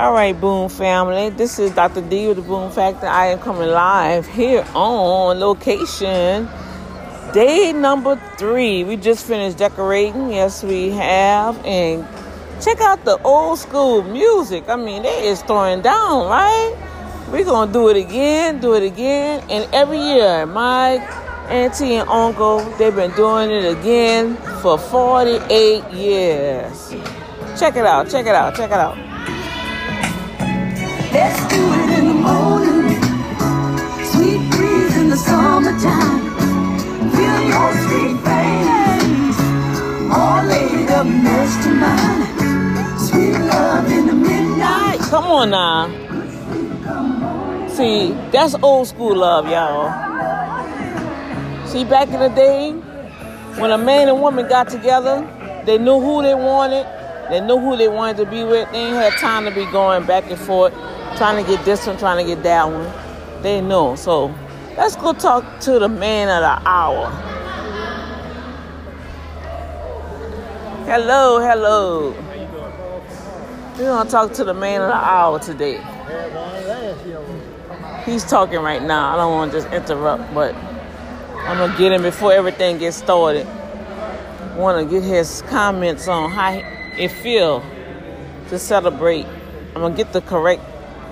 All right, Boom family. This is Dr. D with the Boom Factor. I am coming live here on location. Day number three. We just finished decorating. Yes, we have. And check out the old school music. I mean, they is throwing down, right? We're to do it again, do it again. And every year, my auntie and uncle, they've been doing it again for 48 years. Check it out, check it out, check it out. Summertime. Feel your sweet mine. Sweet love in the midnight. Come on now. See, that's old school love, y'all. See, back in the day, when a man and woman got together, they knew who they wanted, they knew who they wanted to be with. They ain't had time to be going back and forth, trying to get this one, trying to get that one. They know. So let's go talk to the man of the hour. Hello, hello. We're gonna talk to the man of the hour today. He's talking right now. I don't want to just interrupt, but I'm gonna get him before everything gets started. Want to get his comments on how it feel to celebrate. I'm gonna get the correct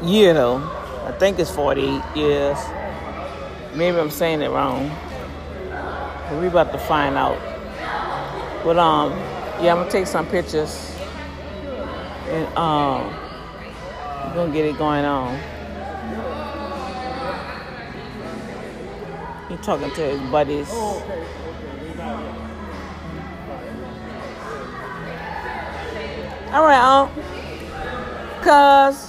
year though. I think it's 48 years. Maybe I'm saying it wrong. But we about to find out. But um, yeah, I'm gonna take some pictures and um, we're gonna get it going on. He talking to his buddies. All right, um, cuz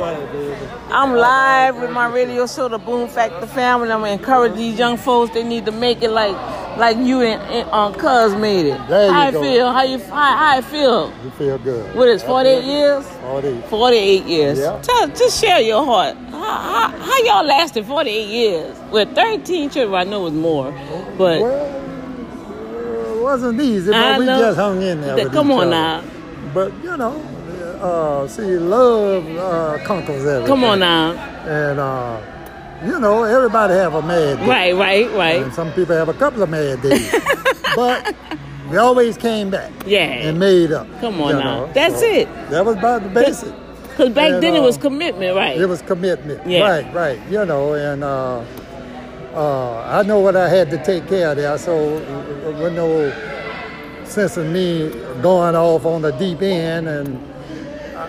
I'm live with my radio show, The Boom Factor Family. I'm gonna encourage these young folks. They need to make it like like you and, and um, Cuz made it. There you how go. I feel? How you? How, how I feel? You feel good. What is 48 years? 48. 48 years. Yeah. Tell, just share your heart. How, how, how y'all lasted 48 years? With 13 children, I know it was more. But Well, it wasn't easy, but I we know. just hung in there. Come on other. now. But, you know, uh, see, love uh, conquers everything. Come on now. And, uh, you know, everybody have a mad day. Right, right, right. And some people have a couple of mad days. but we always came back Yeah. and made up. Come on now. know. That's So it. That was about the basic. Because back And, then it uh, was commitment, right? It was commitment. Yeah. Right, right. You know, and uh, uh, I know what I had to take care of there, so uh, uh, with no sense of me going off on the deep end, and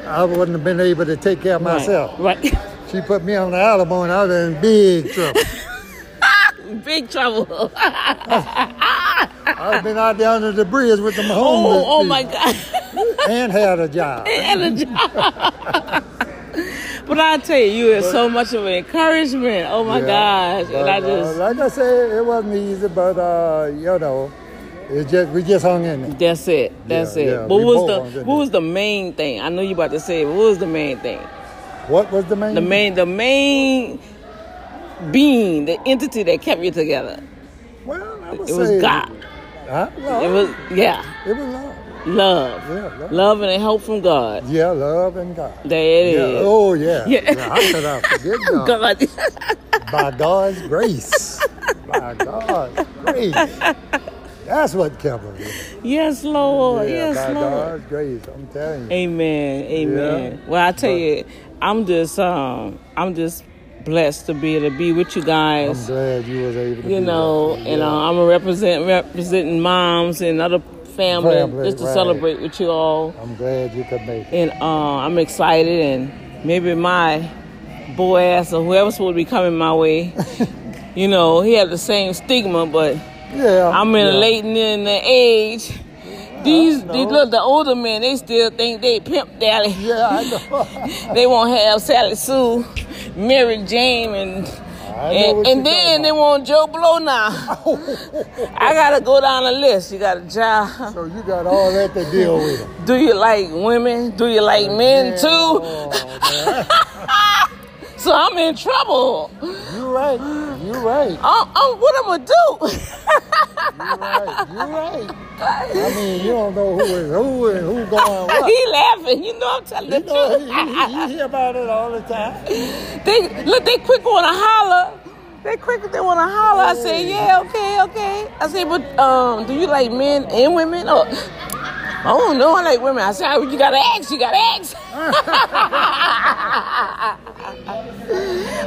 I, wouldn't have been able to take care of Right, myself. Right. She put me on the Alamo and I was in big trouble. Big trouble. I've been out there under the bridge with them homeless oh, oh my God. and had a job. and a job. but I tell you, you are so much of an encouragement. Oh my Yeah. gosh. But, and I uh, just, like I said, it wasn't easy, but uh, you know, it just we just hung in there. That's it. That's Yeah, it. yeah, but we what was the what was the main thing? I know you about to say it, but what was the main thing? What was the main? The main the main being, the entity that kept you together. Well, I would It was God. Huh? Love. It was yeah. It was love. Love. Yeah, love. Love and help from God. Yeah, love and God. There it Yeah. is. Oh yeah. Yeah. How could I forget God? God. By God's grace. By God's grace. That's what kept us. yes, Lord. Yeah, yes, by Lord. God's grace. I'm telling you. Amen. Amen. Yeah. Well, I tell But- you, I'm just um I'm just blessed to be able to be with you guys. I'm glad you was able to. You know, and Yeah. uh, I'm a represent representing moms and other family, Family, just to right. celebrate with you all. I'm glad you could make it. And uh, I'm excited, and maybe my boy ass or whoever's supposed to be coming my way. you know, he had the same stigma, but Yeah. I'm in yeah. late in the age. These, no. these look, the older men, they still think they pimp daddy. Yeah, I know. They won't have Sally Sue, Mary Jane, and and, and then talking they want Joe Blow now. I gotta go down the list. You got a job. So you got all that to deal with. Do you like women? Do you like men Man, too? oh, man. So I'm in trouble. You're right. You're right. Um, um, what I'm gonna do? You're right. You're right. I mean, you don't know who is who and who going what. he laughing. You know I'm telling You the know, truth. you, you hear about it all the time. They look, they quick wanna holler. They quick, they wanna holler. I say, yeah, okay, okay. I say, but um, do you like men and women? Or I don't know. I like women. I said, you got eggs. You got eggs.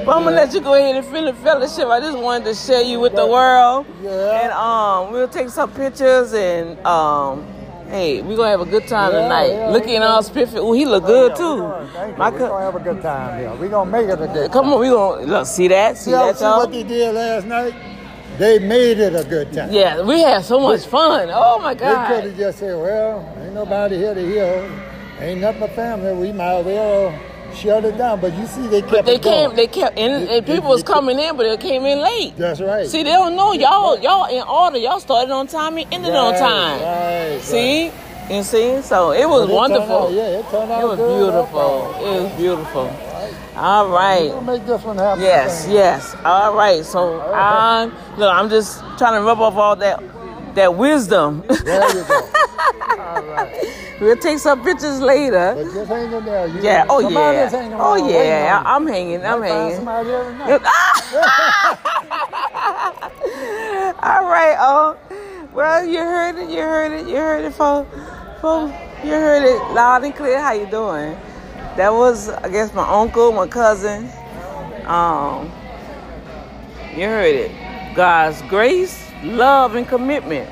but I'm gonna let you go ahead and feel the fellowship. I just wanted to share you with the world. Yeah. And um, we'll take some pictures and um. Hey, we're gonna have a good time Yeah, tonight. yeah, Looking all spiffy. Ooh, he look good Yeah, too. we gonna- thank you. My we co- gonna have a good time here. We gonna make it a good Come time. on, we gonna look. See that? See See, that, y'all? what they did last night? They made it a good time. Yeah, we had so much fun. Oh my God. They could have just said, well, ain't nobody here to hear. Ain't nothing but family. We might as well shut it down. But you see, they kept They it going. came. They kept. And, and people was coming in, but they came in late. That's right. See, they don't know y'all. Y'all in order. Y'all started on time and ended on time. Right, See, and see. So it was it wonderful. out- yeah, it turned out It was good. beautiful. It was beautiful. All right. We'll make this one happen. Yes, yes. All right. So I'm look. I'm just trying to rub off all that that wisdom. There you go. All right. we'll take some pictures later. But just hang in there. You, Yeah. Oh, oh yeah. hanging Oh yeah. you. I'm hanging. I'm hanging. somebody every night. All right. Oh, well, you heard it. You heard it. You heard it, folks. Folks, you heard it loud and clear. How you doing? That was, I guess, my uncle, my cousin. Um, you heard it. God's grace, love, and commitment.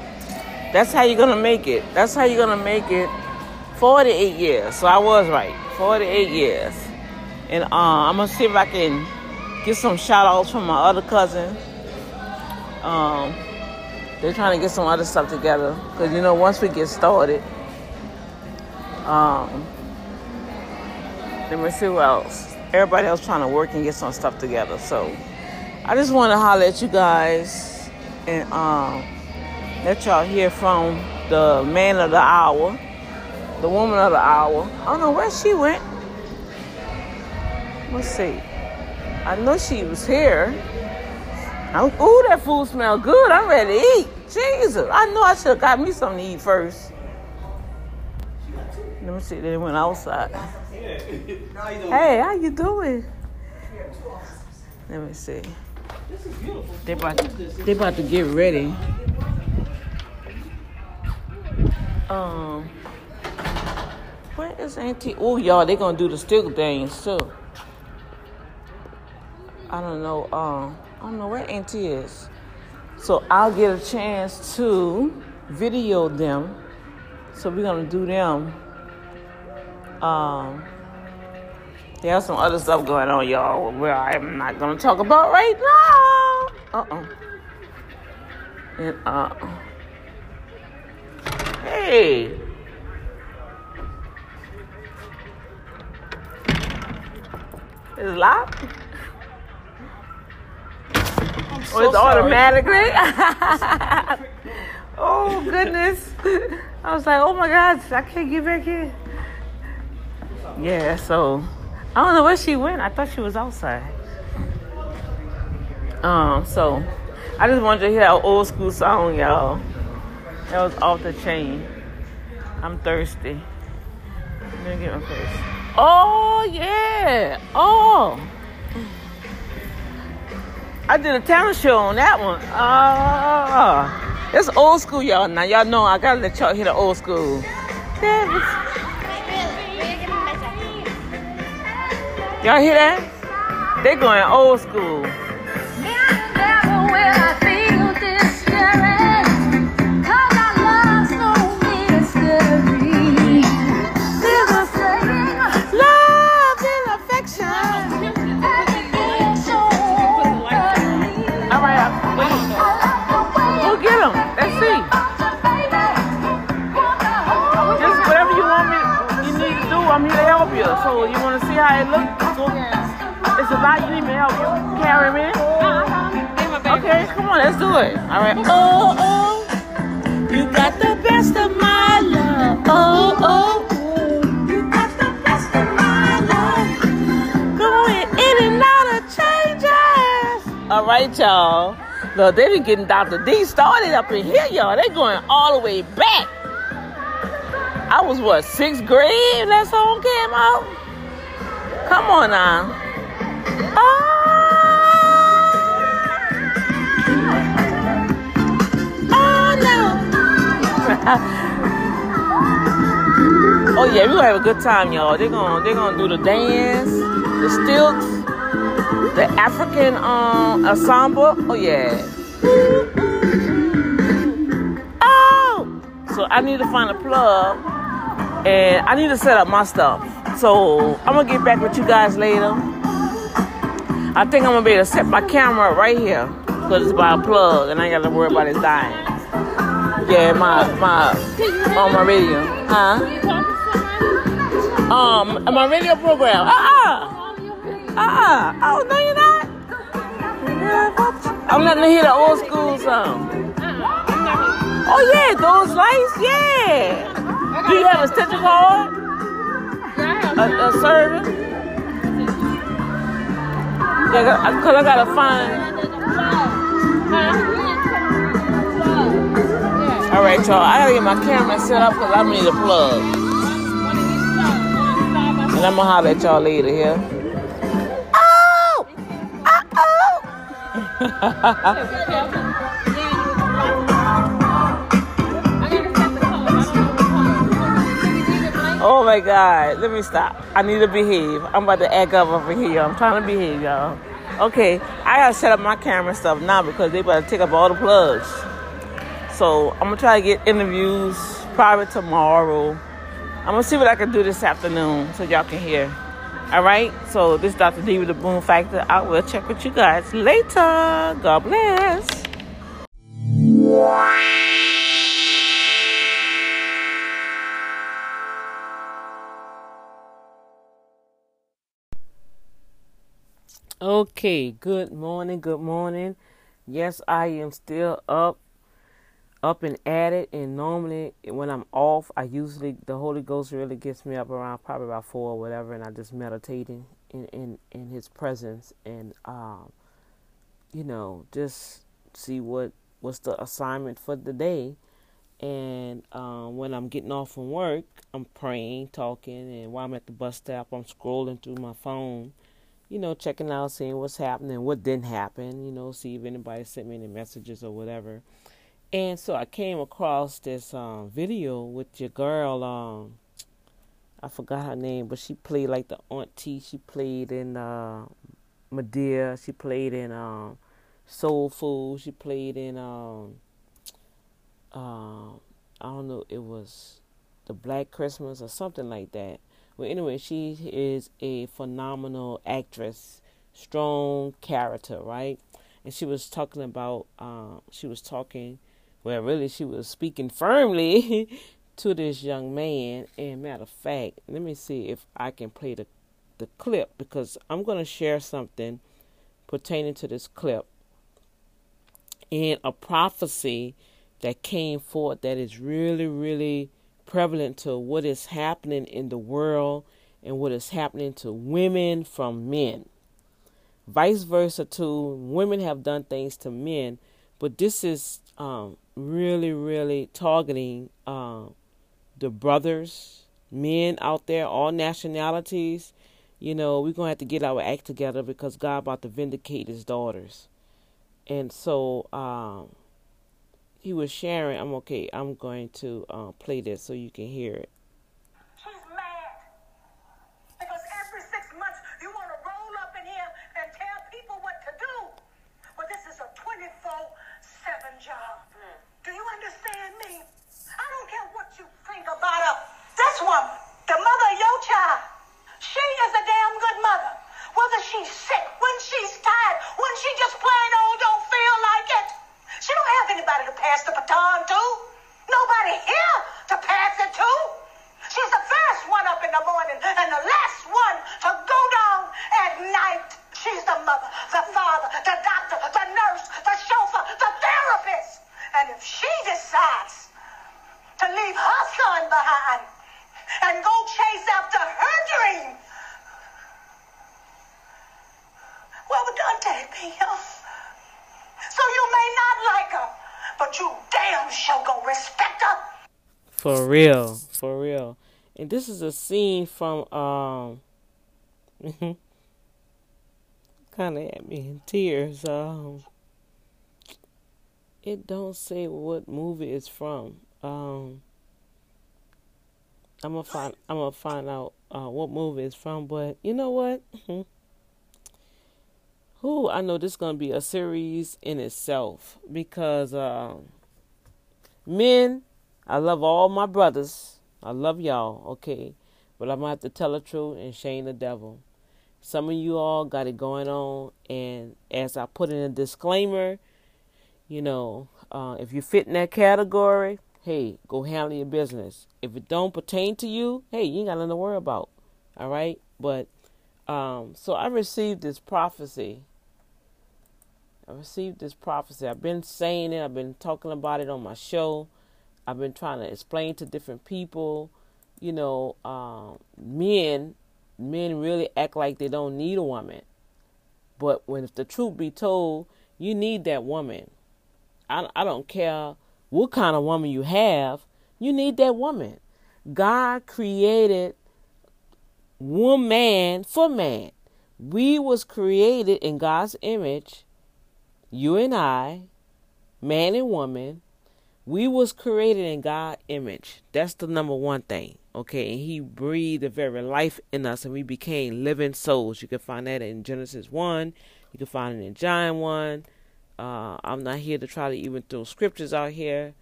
That's how you're gonna make it. That's how you're gonna make it. 48 years. So I was right. 48 years. And uh, I'm gonna see if I can get some shout outs from my other cousin. Um, they're trying to get some other stuff together. Because, you know, once we get started, um, let me see who else. Everybody else trying to work and get some stuff together. So I just want to holler at you guys and um, let y'all hear from the man of the hour, the woman of the hour. I don't know where she went. Let's see. I know she was here. I'm, ooh, that food smell good. I'm ready to eat. Jesus, I know I should have got me something to eat first. Let me see. They went outside. Hey, how you doing? Let me see. They about, they about to get ready. Um, where is Auntie? Oh, y'all, they gonna do the stick things too. I don't know. Um, I don't know where Auntie is. So I'll get a chance to video them. So we're gonna do them. Um, there's some other stuff going on, y'all, where I'm not gonna talk about right now. Uh oh. And uh, hey. It's locked. Oh, it's automatically. oh goodness! I was like, oh my God, I can't get back in. Yeah, so I don't know where she went. I thought she was outside. Um, so I just wanted to hear that old school song, y'all. That was off the chain. I'm thirsty. Let me get my face. Oh yeah. Oh. I did a talent show on that one. Ah, it's old school, y'all. Now y'all know I gotta let y'all hear the old school. David. Y'all hear that? They going old school. It's. You need me help you carry me. Okay, come on, let's do it. All right. Oh, oh, you got the best of my love. Oh, oh, you got the best of my love. Going in and out of changes. All right, y'all. Look, they been getting Dr. D started up in here, y'all. They going all the way back. I was what sixth grade when that song came out. Come on now. Oh, oh yeah, we gonna have a good time, y'all. They're gonna they're gonna do the dance, the stilts, the African um ensemble. Oh yeah. Oh, so I need to find a plug, and I need to set up my stuff. So I'm gonna get back with you guys later. I think I'm gonna be able to set my camera up right here because it's by a plug, and I gotta worry about it dying. Yeah, my my on my radio, huh? Um, my radio program. Uh uh-uh. uh. Uh Oh no, you're not. I'm letting her hear the old school song. Oh yeah, those lights, yeah. Do you have a stitcher card? A, a service? Yeah, cause I gotta find. All right, y'all. I gotta get my camera set up because I need a plug. And I'm gonna holler at y'all later here. Oh! oh Oh my God. Let me stop. I need to behave. I'm about to act up over here. I'm trying to behave, y'all. Okay, I gotta set up my camera stuff now because they about to take up all the plugs. So I'm gonna try to get interviews probably tomorrow. I'm gonna see what I can do this afternoon so y'all can hear. All right. So this is Dr. D with the Boom Factor. I will check with you guys later. God bless. Okay, good morning, good morning. Yes, I am still up, up and at it. And normally, when I'm off, I usually the Holy Ghost really gets me up around probably about four or whatever, and I just meditating in in in His presence, and um, you know, just see what what's the assignment for the day. And um, when I'm getting off from work, I'm praying, talking, and while I'm at the bus stop, I'm scrolling through my phone you know, checking out, seeing what's happening, what didn't happen, you know, see if anybody sent me any messages or whatever. And so I came across this um, video with your girl, um, I forgot her name, but she played like the auntie. She played in uh, Madea. She played in um, Soul Food. She played in, um, uh, I don't know, it was the Black Christmas or something like that. Well, anyway, she is a phenomenal actress, strong character, right? And she was talking about, um, she was talking, well, really, she was speaking firmly to this young man. And matter of fact, let me see if I can play the, the clip because I'm going to share something pertaining to this clip and a prophecy that came forth that is really, really prevalent to what is happening in the world and what is happening to women from men. Vice versa, too. Women have done things to men, but this is um, really, really targeting uh, the brothers, men out there, all nationalities. You know, we're gonna have to get our act together because God about to vindicate His daughters, and so. Um, he was sharing. I'm okay. I'm going to uh, play this so you can hear it. She's mad because every six months you want to roll up in here and tell people what to do. But this is a 24/7 job. Do you understand me? I don't care what you think about her. This one, the mother of your child, she is a damn good mother. Whether she's sick, when she's tired, when she just plain old don't feel like it. She don't have anybody to pass the baton to. Nobody here to pass it to. She's the first one up in the morning and the last one to go down at night. She's the mother, the father, the doctor, the nurse, the chauffeur, the therapist. And if she decides to leave her son behind and go chase after her dream, where would Dante be, y'all? but you damn sure gonna respect her. For real, for real. And this is a scene from um kind of had me in tears. Um it don't say what movie it's from. Um I'm gonna find I'm gonna find out uh, what movie it's from, but you know what? Who I know this is gonna be a series in itself because um, men, I love all my brothers. I love y'all, okay, but I'm gonna have to tell the truth and shame the devil. Some of you all got it going on, and as I put in a disclaimer, you know, uh, if you fit in that category, hey, go handle your business. If it don't pertain to you, hey, you ain't got nothing to worry about. All right, but um, so I received this prophecy I received this prophecy. I've been saying it, I've been talking about it on my show. I've been trying to explain to different people, you know, um, men men really act like they don't need a woman. But when if the truth be told, you need that woman. I I don't care what kind of woman you have, you need that woman. God created woman for man. We was created in God's image you and I, man and woman, we was created in God's image. That's the number one thing. Okay, and He breathed the very life in us, and we became living souls. You can find that in Genesis one. You can find it in John one. Uh, I'm not here to try to even throw scriptures out here,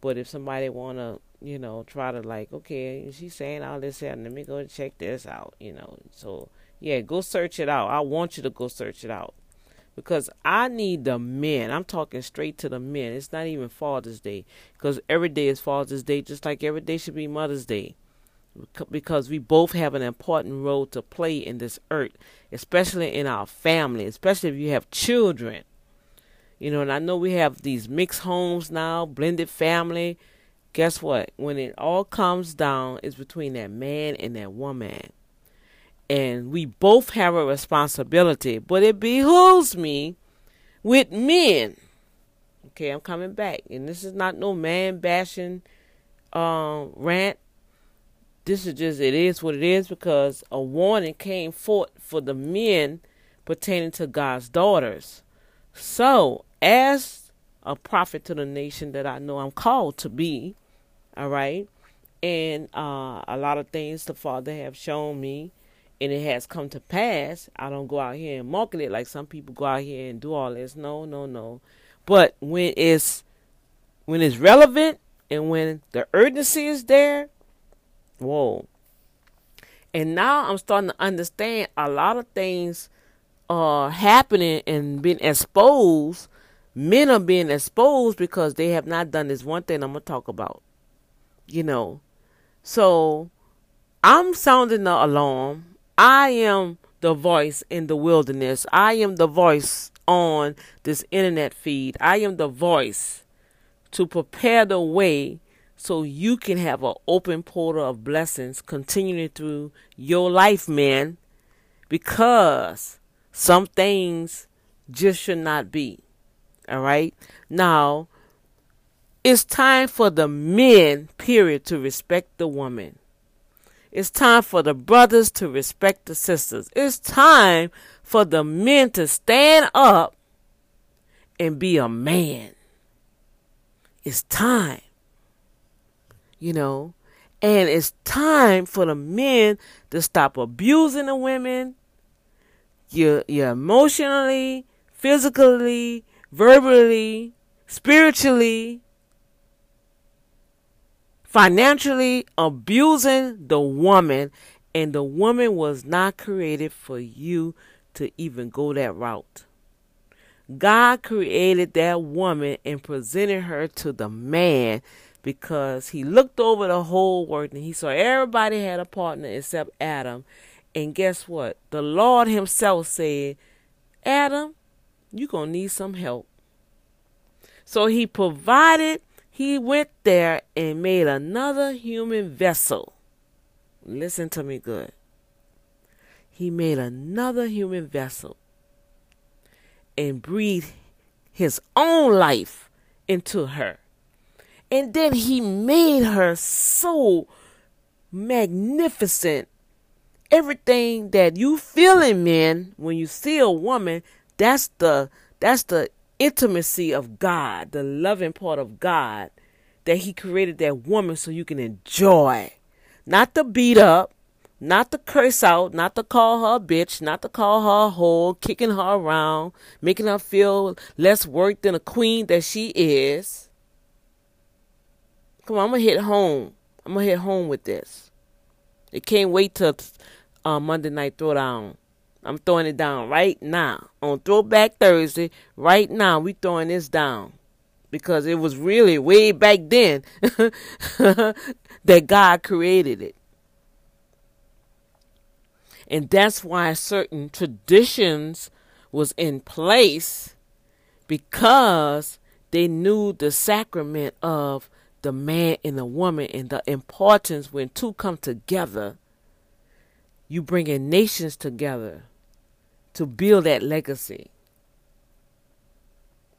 but if somebody wanna, you know, try to like, okay, she's saying all this here, let me go check this out, you know. So yeah, go search it out. I want you to go search it out because I need the men. I'm talking straight to the men. It's not even Father's Day because every day is Father's Day, just like every day should be Mother's Day. Because we both have an important role to play in this earth, especially in our family, especially if you have children. You know, and I know we have these mixed homes now, blended family. Guess what? When it all comes down, it's between that man and that woman and we both have a responsibility, but it behooves me with men. Okay, I'm coming back, and this is not no man bashing um, rant. This is just it is what it is because a warning came forth for the men pertaining to God's daughters. So, as a prophet to the nation that I know I'm called to be, all right, and uh, a lot of things the Father have shown me and it has come to pass, I don't go out here and market it like some people go out here and do all this. No, no, no. But when it's when it's relevant and when the urgency is there, whoa. And now I'm starting to understand a lot of things are happening and being exposed. Men are being exposed because they have not done this one thing I'm gonna talk about. You know. So I'm sounding the alarm I am the voice in the wilderness. I am the voice on this internet feed. I am the voice to prepare the way so you can have an open portal of blessings continuing through your life, man. Because some things just should not be. All right? Now, it's time for the men, period, to respect the woman. It's time for the brothers to respect the sisters. It's time for the men to stand up and be a man. It's time. You know, and it's time for the men to stop abusing the women. You you emotionally, physically, verbally, spiritually, financially abusing the woman, and the woman was not created for you to even go that route. God created that woman and presented her to the man because he looked over the whole world and he saw everybody had a partner except Adam. And guess what? The Lord Himself said, Adam, you're going to need some help. So He provided he went there and made another human vessel. Listen to me good. He made another human vessel and breathed his own life into her. And then he made her so magnificent. Everything that you feel in men when you see a woman, that's the that's the intimacy of God, the loving part of God that he created that woman so you can enjoy. Not to beat up, not to curse out, not to call her a bitch, not to call her a whore, kicking her around, making her feel less worth than a queen that she is. Come on, I'm gonna hit home. I'm gonna hit home with this. It can't wait till uh, Monday night throwdown. I'm throwing it down right now on Throwback Thursday. Right now, we throwing this down because it was really way back then that God created it. And that's why certain traditions was in place because they knew the sacrament of the man and the woman and the importance when two come together. You bringing nations together to build that legacy.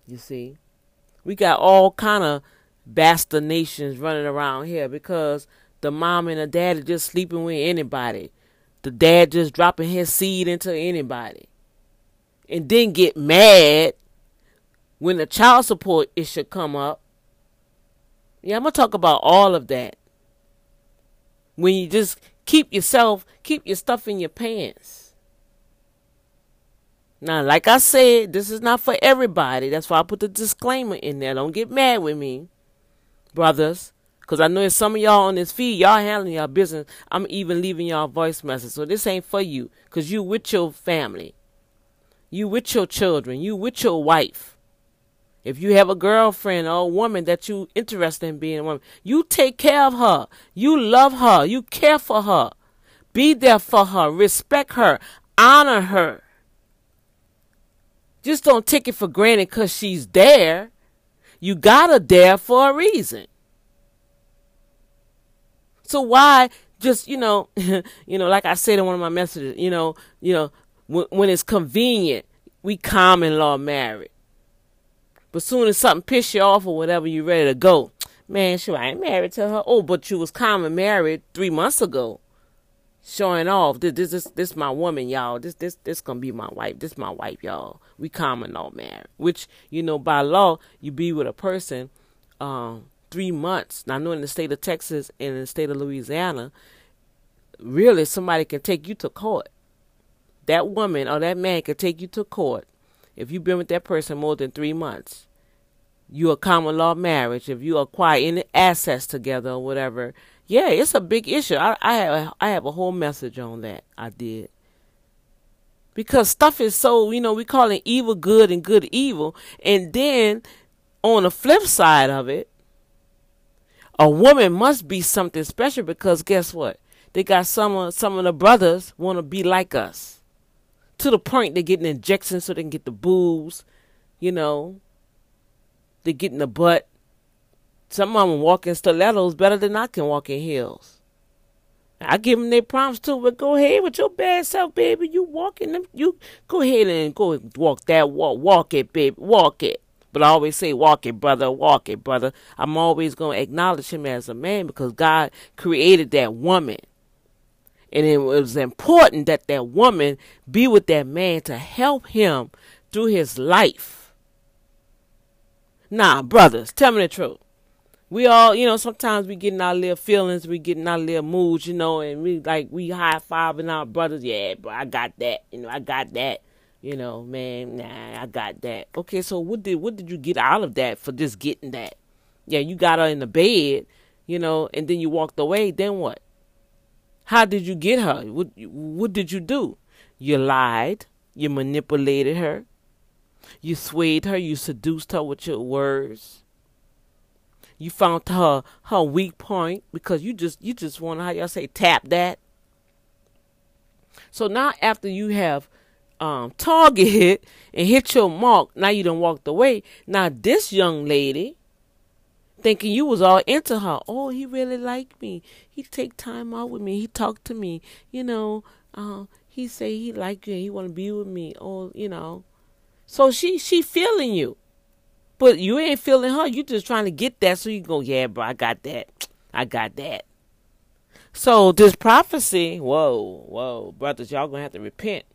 You see, we got all kind of bastard nations running around here because the mom and the dad are just sleeping with anybody. The dad just dropping his seed into anybody. And then get mad when the child support issue come up yeah, I'm gonna talk about all of that. When you just keep yourself, keep your stuff in your pants. Now, like I said, this is not for everybody. That's why I put the disclaimer in there. Don't get mad with me, brothers. Because I know there's some of y'all on this feed, y'all handling y'all business. I'm even leaving y'all voice message. So this ain't for you. Because you with your family. You with your children. You with your wife. If you have a girlfriend or a woman that you interested in being a woman, you take care of her. You love her. You care for her. Be there for her. Respect her. Honor her. Just don't take it for granted because she's there. You got her there for a reason. So why just, you know, you know, like I said in one of my messages, you know, you know, when, when it's convenient, we common law married. But soon as something piss you off or whatever, you ready to go. Man, sure, I ain't married to her. Oh, but you was common married three months ago. Showing off. This this this, this my woman, y'all. This this this gonna be my wife. This my wife, y'all. We common law married. Which, you know, by law, you be with a person um three months. Now I know in the state of Texas and in the state of Louisiana, really somebody can take you to court. That woman or that man can take you to court if you've been with that person more than three months you a common law marriage, if you acquire any assets together or whatever, yeah, it's a big issue. I, I have I have a whole message on that. I did. Because stuff is so, you know, we call it evil good and good evil. And then on the flip side of it, a woman must be something special because guess what? They got some of some of the brothers want to be like us. To the point they're getting injections so they can get the boobs, you know, to get in the butt. Some of them walk in stilettos better than I can walk in heels. I give them their prompts too, but go ahead with your bad self, baby. You walking them, you go ahead and go walk that walk, walk it, baby, walk it. But I always say, walk it, brother, walk it, brother. I'm always going to acknowledge him as a man because God created that woman. And it was important that that woman be with that man to help him through his life. Nah, brothers, tell me the truth. We all, you know, sometimes we get in our little feelings, we get in our little moods, you know, and we like we high fiving our brothers. Yeah, bro, I got that. You know, I got that. You know, man, nah, I got that. Okay, so what did what did you get out of that for just getting that? Yeah, you got her in the bed, you know, and then you walked away. Then what? How did you get her? What what did you do? You lied. You manipulated her. You swayed her, you seduced her with your words. You found her her weak point because you just you just want to how y'all say tap that. So now after you have um targeted and hit your mark, now you don't walked away. Now this young lady thinking you was all into her. Oh, he really liked me. He take time out with me. He talked to me. You know, uh, he say he like you and he want to be with me. Oh, you know. So she she feeling you. But you ain't feeling her. You just trying to get that so you go, yeah, bro, I got that. I got that. So this prophecy, whoa, whoa, brothers, y'all gonna have to repent.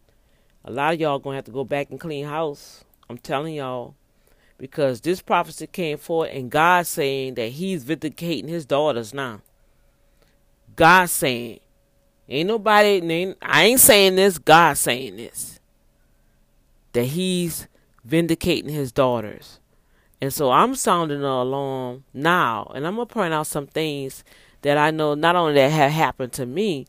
A lot of y'all gonna have to go back and clean house. I'm telling y'all. Because this prophecy came forth and God saying that he's vindicating his daughters now. God saying. Ain't nobody ain't, I ain't saying this, God saying this. That he's vindicating his daughters. And so I'm sounding an alarm now, and I'm gonna point out some things that I know not only that have happened to me,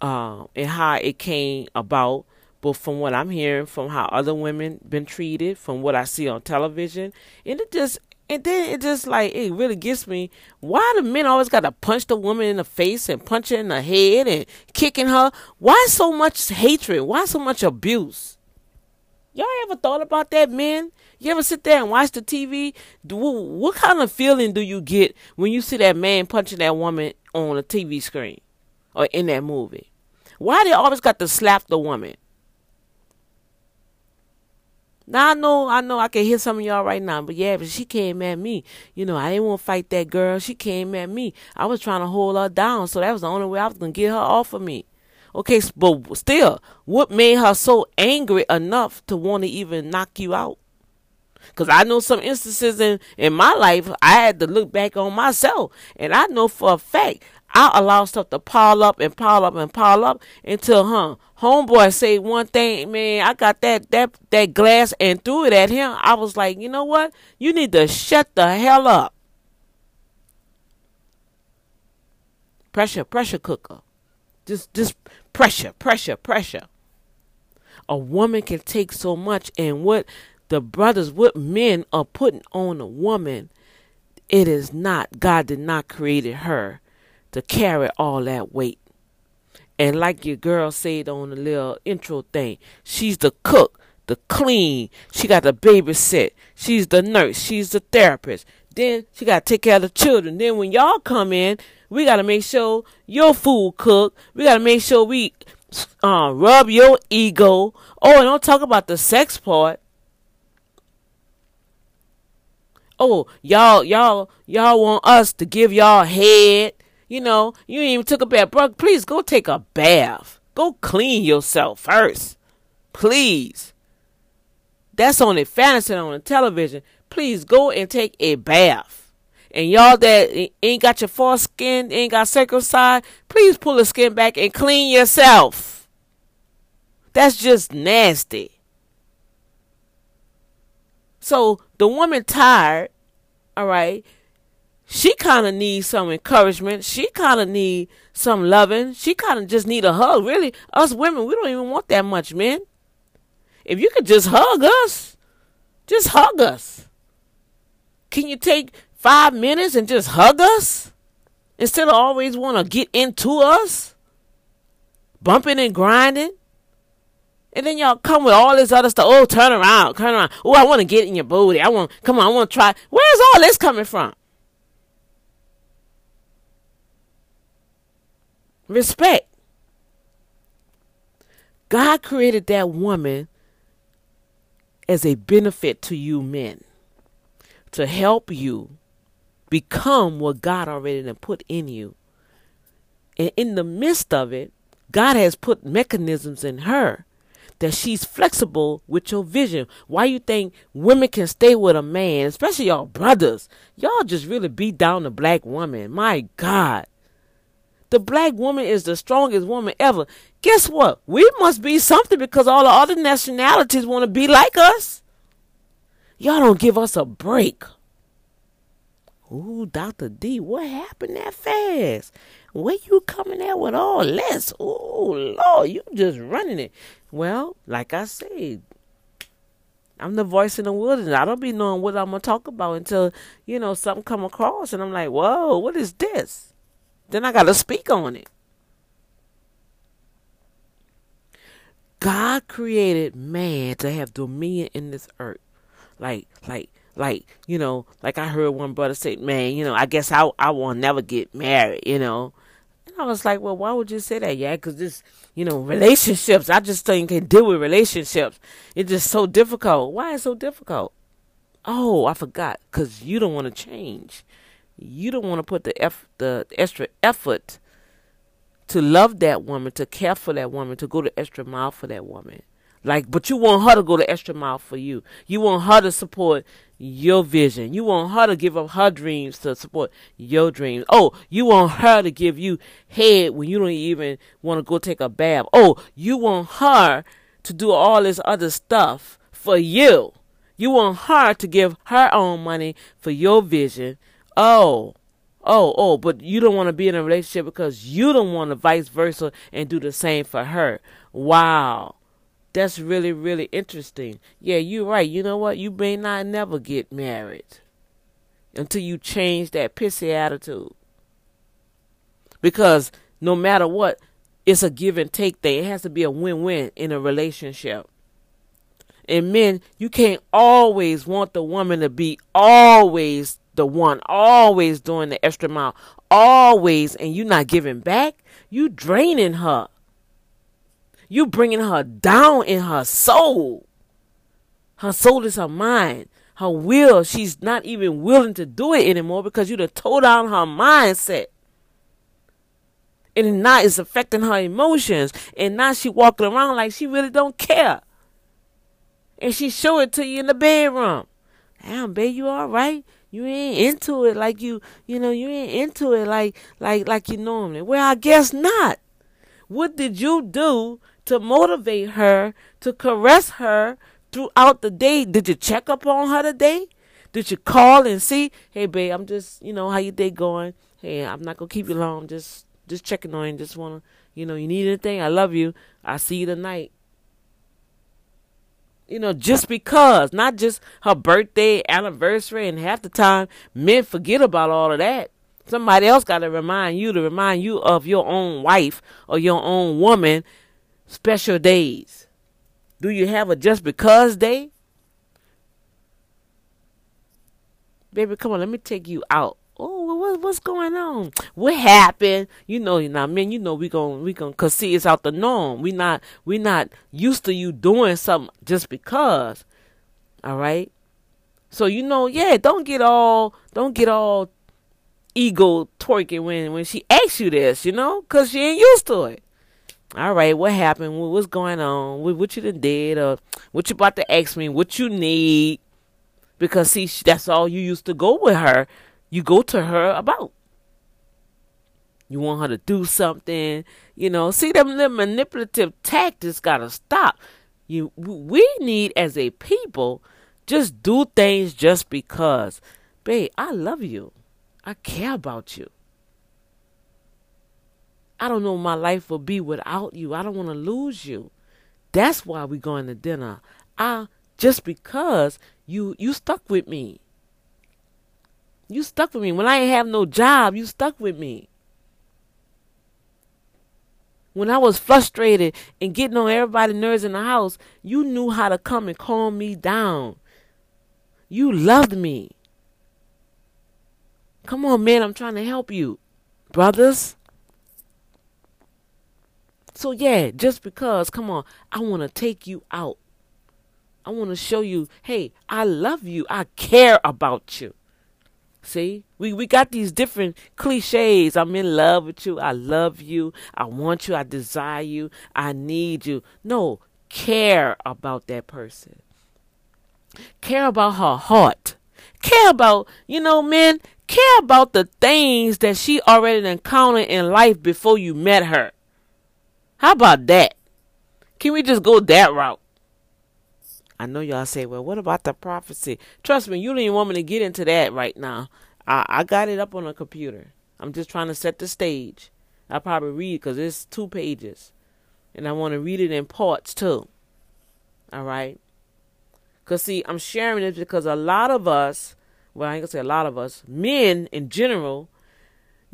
uh, and how it came about, but from what I'm hearing, from how other women been treated, from what I see on television, and it just and then it just like it really gets me. Why the men always got to punch the woman in the face and punch her in the head and kicking her? Why so much hatred? Why so much abuse? Y'all ever thought about that, man? You ever sit there and watch the TV? Do, what kind of feeling do you get when you see that man punching that woman on a TV screen or in that movie? Why they always got to slap the woman? Now I know, I know, I can hear some of y'all right now, but yeah, but she came at me. You know, I didn't want to fight that girl. She came at me. I was trying to hold her down, so that was the only way I was gonna get her off of me. Okay, but still, what made her so angry enough to want to even knock you out? Because I know some instances in, in my life, I had to look back on myself. And I know for a fact, I allow stuff to pile up and pile up and pile up until, huh, homeboy say one thing, man, I got that that that glass and threw it at him. I was like, you know what? You need to shut the hell up. Pressure, pressure cooker. Just just pressure, pressure, pressure. A woman can take so much and what the brothers, what men are putting on a woman, it is not. God did not create her to carry all that weight. And like your girl said on the little intro thing, she's the cook, the clean. She got the babysit. She's the nurse. She's the therapist. Then she got to take care of the children. Then when y'all come in, we got to make sure your food cooked. We got to make sure we uh, rub your ego. Oh, and don't talk about the sex part. Oh, y'all, y'all, y'all want us to give y'all head you know, you ain't even took a bath. Bro, please go take a bath. Go clean yourself first. Please. That's on fantasy on the television. Please go and take a bath. And y'all that ain't got your foreskin, ain't got circumcised, please pull the skin back and clean yourself. That's just nasty. So the woman tired, all right, she kind of needs some encouragement. She kind of need some loving. She kind of just need a hug. Really, us women, we don't even want that much, men. If you could just hug us, just hug us. Can you take five minutes and just hug us instead of always want to get into us, bumping and grinding? And then y'all come with all this other stuff. Oh, turn around, turn around. Oh, I want to get in your booty. I want, come on, I want to try. Where's all this coming from? Respect. God created that woman as a benefit to you men to help you become what God already put in you. And in the midst of it, God has put mechanisms in her that she's flexible with your vision. Why you think women can stay with a man, especially y'all brothers? Y'all just really beat down the black woman. My God. The black woman is the strongest woman ever. Guess what? We must be something because all the other nationalities want to be like us. Y'all don't give us a break. Ooh, Dr. D, what happened that fast? Where you coming at with all this? Ooh, Lord, you just running it. Well, like I said, I'm the voice in the wilderness. I don't be knowing what I'm gonna talk about until, you know, something come across and I'm like, whoa, what is this? Then I got to speak on it. God created man to have dominion in this earth. Like, like, like, you know, like I heard one brother say, man, you know, I guess I, I will never get married, you know. And I was like, well, why would you say that? Yeah, because this, you know, relationships, I just think can deal with relationships. It's just so difficult. Why is so difficult? Oh, I forgot, because you don't want to change. You don't want to put the eff- the extra effort to love that woman, to care for that woman, to go the extra mile for that woman. Like, but you want her to go the extra mile for you. You want her to support your vision. You want her to give up her dreams to support your dreams. Oh, you want her to give you head when you don't even want to go take a bath. Oh, you want her to do all this other stuff for you. You want her to give her own money for your vision. Oh, oh, oh, but you don't want to be in a relationship because you don't want to vice versa and do the same for her. Wow. That's really, really interesting. Yeah, you're right. You know what? You may not never get married until you change that pissy attitude. Because no matter what, it's a give and take thing. It has to be a win win in a relationship. And men, you can't always want the woman to be always the one, always doing the extra mile, always, and you're not giving back. You draining her. You bringing her down in her soul. Her soul is her mind. Her will, she's not even willing to do it anymore because you done tore down her mindset. And now it's affecting her emotions. And now she walking around like she really don't care. And she show it to you in the bedroom. Damn, babe, you all right? You ain't into it like you, you know, you ain't into it like, like, like you normally. Well, I guess not. What did you do to motivate her, to caress her throughout the day? Did you check up on her today? Did you call and see, hey babe, I'm just, you know, how your day going? Hey, I'm not gonna keep you long. Just, just checking on you. Just wanna, you know, you need anything? I love you. I see you tonight. You know, just because, not just her birthday, anniversary, and half the time men forget about all of that. Somebody else got to remind you to remind you of your own wife or your own woman special days. Do you have a just because day? Baby, come on, let me take you out. Oh, what, what's going on? What happened? You know, you know, man, you know, we gon' we gon' cause see, it's out the norm. We not, we not used to you doing something just because. All right. So you know, yeah, don't get all, don't get all ego twerking when when she asks you this, you know, cause she ain't used to it. All right, what happened? What's going on? What, you done did? Or what you about to ask me? What you need? Because see, that's all you used to go with her you go to her about. You want her to do something, you know. See them little manipulative tactics gotta stop. You we need as a people just do things just because. Babe, I love you. I care about you. I don't know my life will be without you. I don't want to lose you. That's why we going to dinner. I just because you you stuck with me. You stuck with me. When I ain't have no job, you stuck with me. When I was frustrated and getting on everybody's nerves in the house, you knew how to come and calm me down. You loved me. Come on, man, I'm trying to help you. Brothers. So, yeah, just because, come on, I want to take you out. I want to show you, hey, I love you. I care about you. See, we, we got these different cliches. I'm in love with you. I love you. I want you. I desire you. I need you. No, care about that person. Care about her heart. Care about, you know, men, care about the things that she already encountered in life before you met her. How about that? Can we just go that route? I know y'all say, well, what about the prophecy? Trust me, you don't even want me to get into that right now. I, I got it up on a computer. I'm just trying to set the stage. I'll probably read because it's two pages. And I want to read it in parts too. All right? Because, see, I'm sharing this because a lot of us, well, I ain't going to say a lot of us, men in general,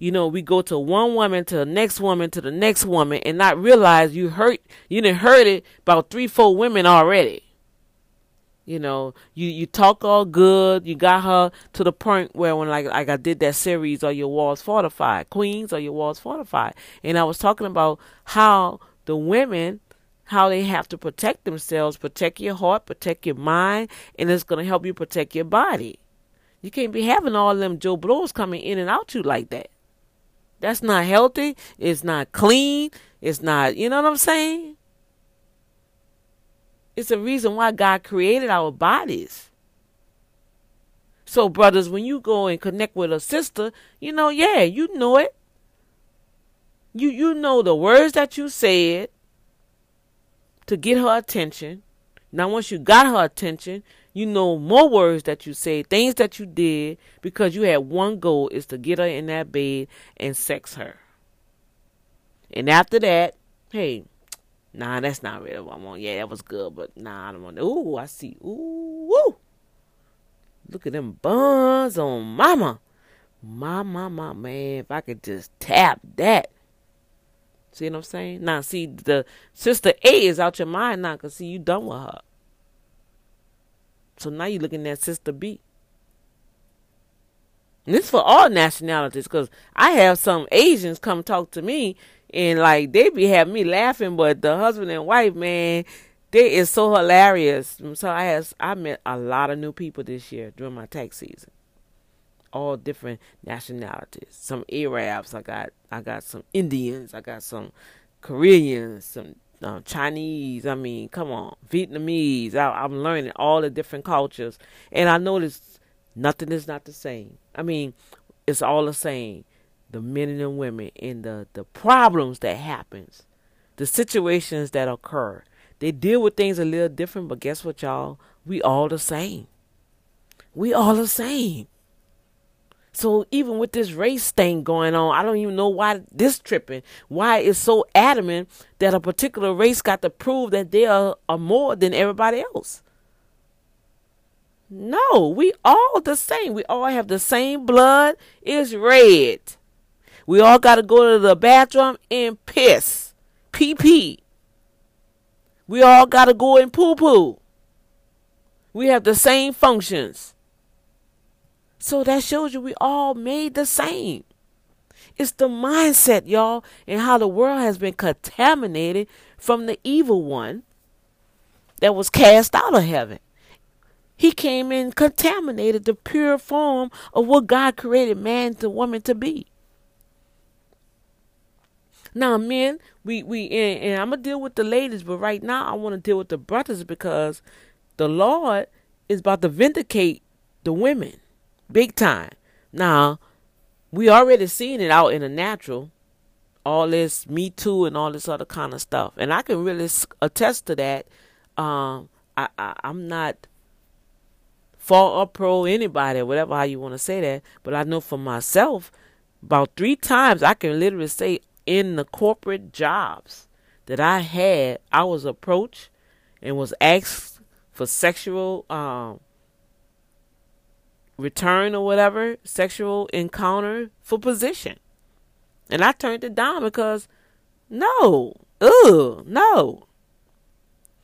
you know, we go to one woman to the next woman to the next woman and not realize you hurt, you didn't hurt it about three, four women already. You know, you you talk all good. You got her to the point where when like like I did that series, are your walls fortified? Queens, are your walls fortified? And I was talking about how the women, how they have to protect themselves, protect your heart, protect your mind, and it's to help you protect your body. You can't be having all them Joe Blows coming in and out you like that. That's not healthy. It's not clean. It's not, you know what I'm saying? It's a reason why God created our bodies. So, brothers, when you go and connect with a sister, you know, yeah, you know it. You you know the words that you said to get her attention. Now, once you got her attention, you know more words that you say, things that you did, because you had one goal is to get her in that bed and sex her. And after that, hey, nah, that's not really what I want. Yeah, that was good, but nah, I don't want. To. Ooh, I see. Ooh, woo. Look at them buns on mama. My mama, man, if I could just tap that. See what I'm saying? Now, see, the sister A is out your mind now because, see, you done with her. So now you're looking at Sister B. And this for all nationalities because I have some Asians come talk to me and like they be having me laughing, but the husband and wife, man, they is so hilarious. So I has I met a lot of new people this year during my tax season. All different nationalities. Some Arabs, I got I got some Indians, I got some Koreans, some uh, Chinese. I mean, come on, Vietnamese. I, I'm learning all the different cultures, and I noticed nothing is not the same. I mean, it's all the same. The men and the women, and the the problems that happens, the situations that occur. They deal with things a little different, but guess what, y'all? We all the same. We all the same. So even with this race thing going on, I don't even know why this tripping. Why it's so adamant that a particular race got to prove that they are, are more than everybody else. No, we all the same. We all have the same blood. It's red. We all got to go to the bathroom and piss. Pee pee. We all got to go and poo poo. We have the same functions. So that shows you we all made the same. It's the mindset, y'all, and how the world has been contaminated from the evil one that was cast out of heaven. He came and contaminated the pure form of what God created man to woman to be. Now, men, we we and, and I'm gonna deal with the ladies, but right now I want to deal with the brothers because the Lord is about to vindicate the women big time. Now, we already seen it out in the natural, all this Me Too and all this other kind of stuff, and I can really attest to that. Um, I, I I'm not for or pro anybody, whatever how you want to say that, but I know for myself, about three times I can literally say in the corporate jobs that I had, I was approached and was asked for sexual um, return or whatever, sexual encounter for position. And I turned it down because no, ugh, no.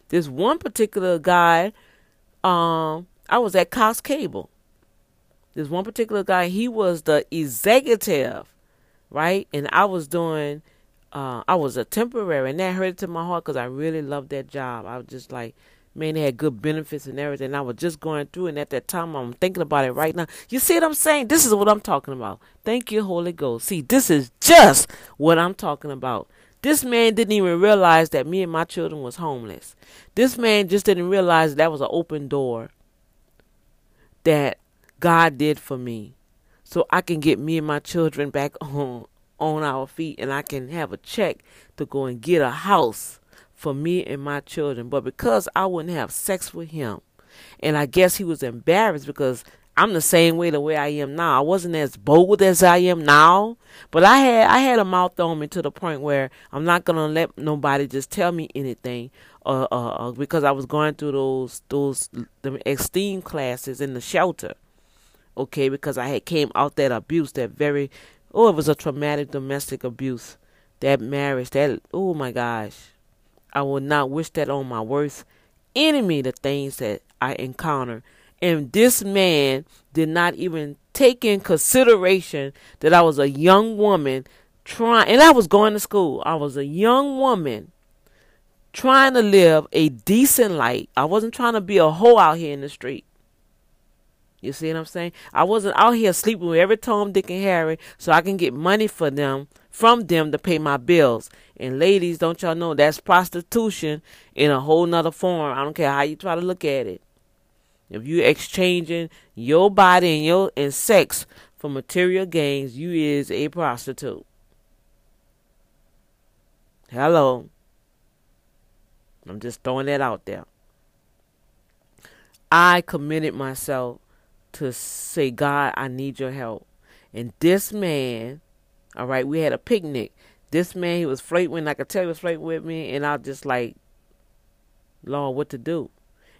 This one particular guy, um, I was at Cox Cable. This one particular guy, he was the executive, right? And I was doing, uh, I was a temporary, and that hurt to my heart because I really loved that job. I was just like, man, they had good benefits and everything. I was just going through, and at that time, I'm thinking about it right now. You see what I'm saying? This is what I'm talking about. Thank you, Holy Ghost. See, this is just what I'm talking about. This man didn't even realize that me and my children was homeless. This man just didn't realize that was an open door that God did for me. So I can get me and my children back on on our feet and I can have a check to go and get a house for me and my children. But because I wouldn't have sex with him, and I guess he was embarrassed because I'm the same way the way I am now. I wasn't as bold as I am now, but I had I had a mouth on me to the point where I'm not gonna let nobody just tell me anything. Uh, uh, uh, because I was going through those those the esteem classes in the shelter. Okay, because I had came out that abuse, that very oh, it was a traumatic domestic abuse. That marriage, that oh my gosh, I will not wish that on my worst enemy, the things that I encounter. And this man did not even take in consideration that I was a young woman trying, and I was going to school. I was a young woman trying to live a decent life. I wasn't trying to be a hoe out here in the street. You see what I'm saying? I wasn't out here sleeping with every Tom, Dick, and Harry so I can get money for them from them to pay my bills. And ladies, don't y'all know that's prostitution in a whole nother form. I don't care how you try to look at it. If you exchanging your body and your and sex for material gains, you is a prostitute. Hello. I'm just throwing that out there. I committed myself to say, God, I need your help. And this man, all right, we had a picnic. This man, he was flirting. I could tell he was flirting with me, and I just like, Lord, what to do?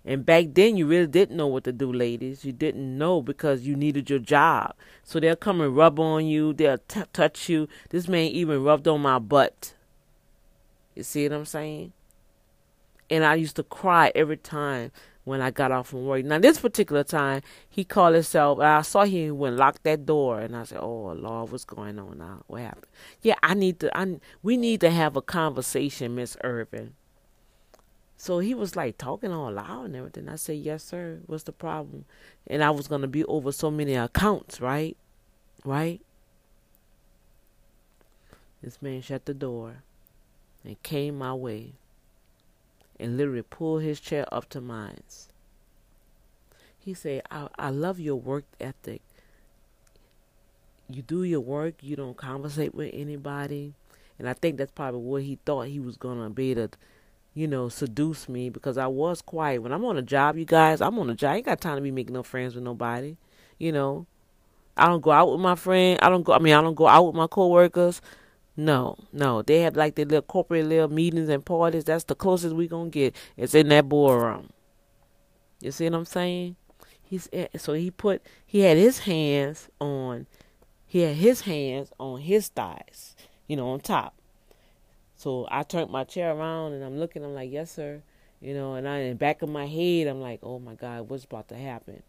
And back then, you really didn't know what to do, ladies. You didn't know because you needed your job. So they'll come and rub on you. They'll t- touch you. This man even rubbed on my butt. You see what I'm saying? And I used to cry every time when I got off from work. Now, this particular time, he called himself, I saw him went lock that door, and I said, "Oh Lord, what's going on now? What happened?" Yeah, I need to. I we need to have a conversation, Miss Irvin. So he was like talking all loud and everything. I said, "Yes, sir. What's the problem?" And I was gonna be over so many accounts, right? Right. This man shut the door and came my way and literally pulled his chair up to mine. He said, I, I love your work ethic. You do your work, you don't conversate with anybody. And I think that's probably what he thought he was going to be to, you know, seduce me because I was quiet. When I'm on a job, you guys, I'm on a job. I ain't got time to be making no friends with nobody. You know, I don't go out with my friend. I don't go, I mean, I don't go out with my coworkers. No, no. They have like their little corporate little meetings and parties. That's the closest we gonna get. It's in that boardroom. You see what I'm saying? He's eh, so he put he had his hands on he had his hands on his thighs, you know, on top. So I turned my chair around and I'm looking. I'm like, yes, sir. You know, and I in the back of my head, I'm like, oh my God, what's about to happen?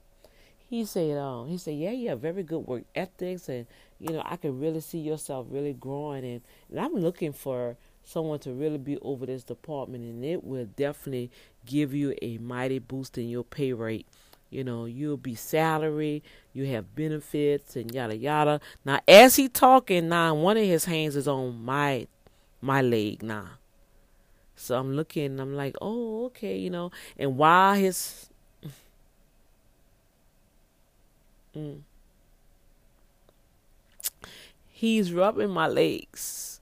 He said, um, he said, yeah, you have very good work ethics, and you know, I can really see yourself really growing, and, and I'm looking for someone to really be over this department, and it will definitely give you a mighty boost in your pay rate. You know, you'll be salary, you have benefits, and yada yada. Now, as he talking, now one of his hands is on my my leg now. So I'm looking, I'm like, oh, okay, you know. And while his Mm. He's rubbing my legs.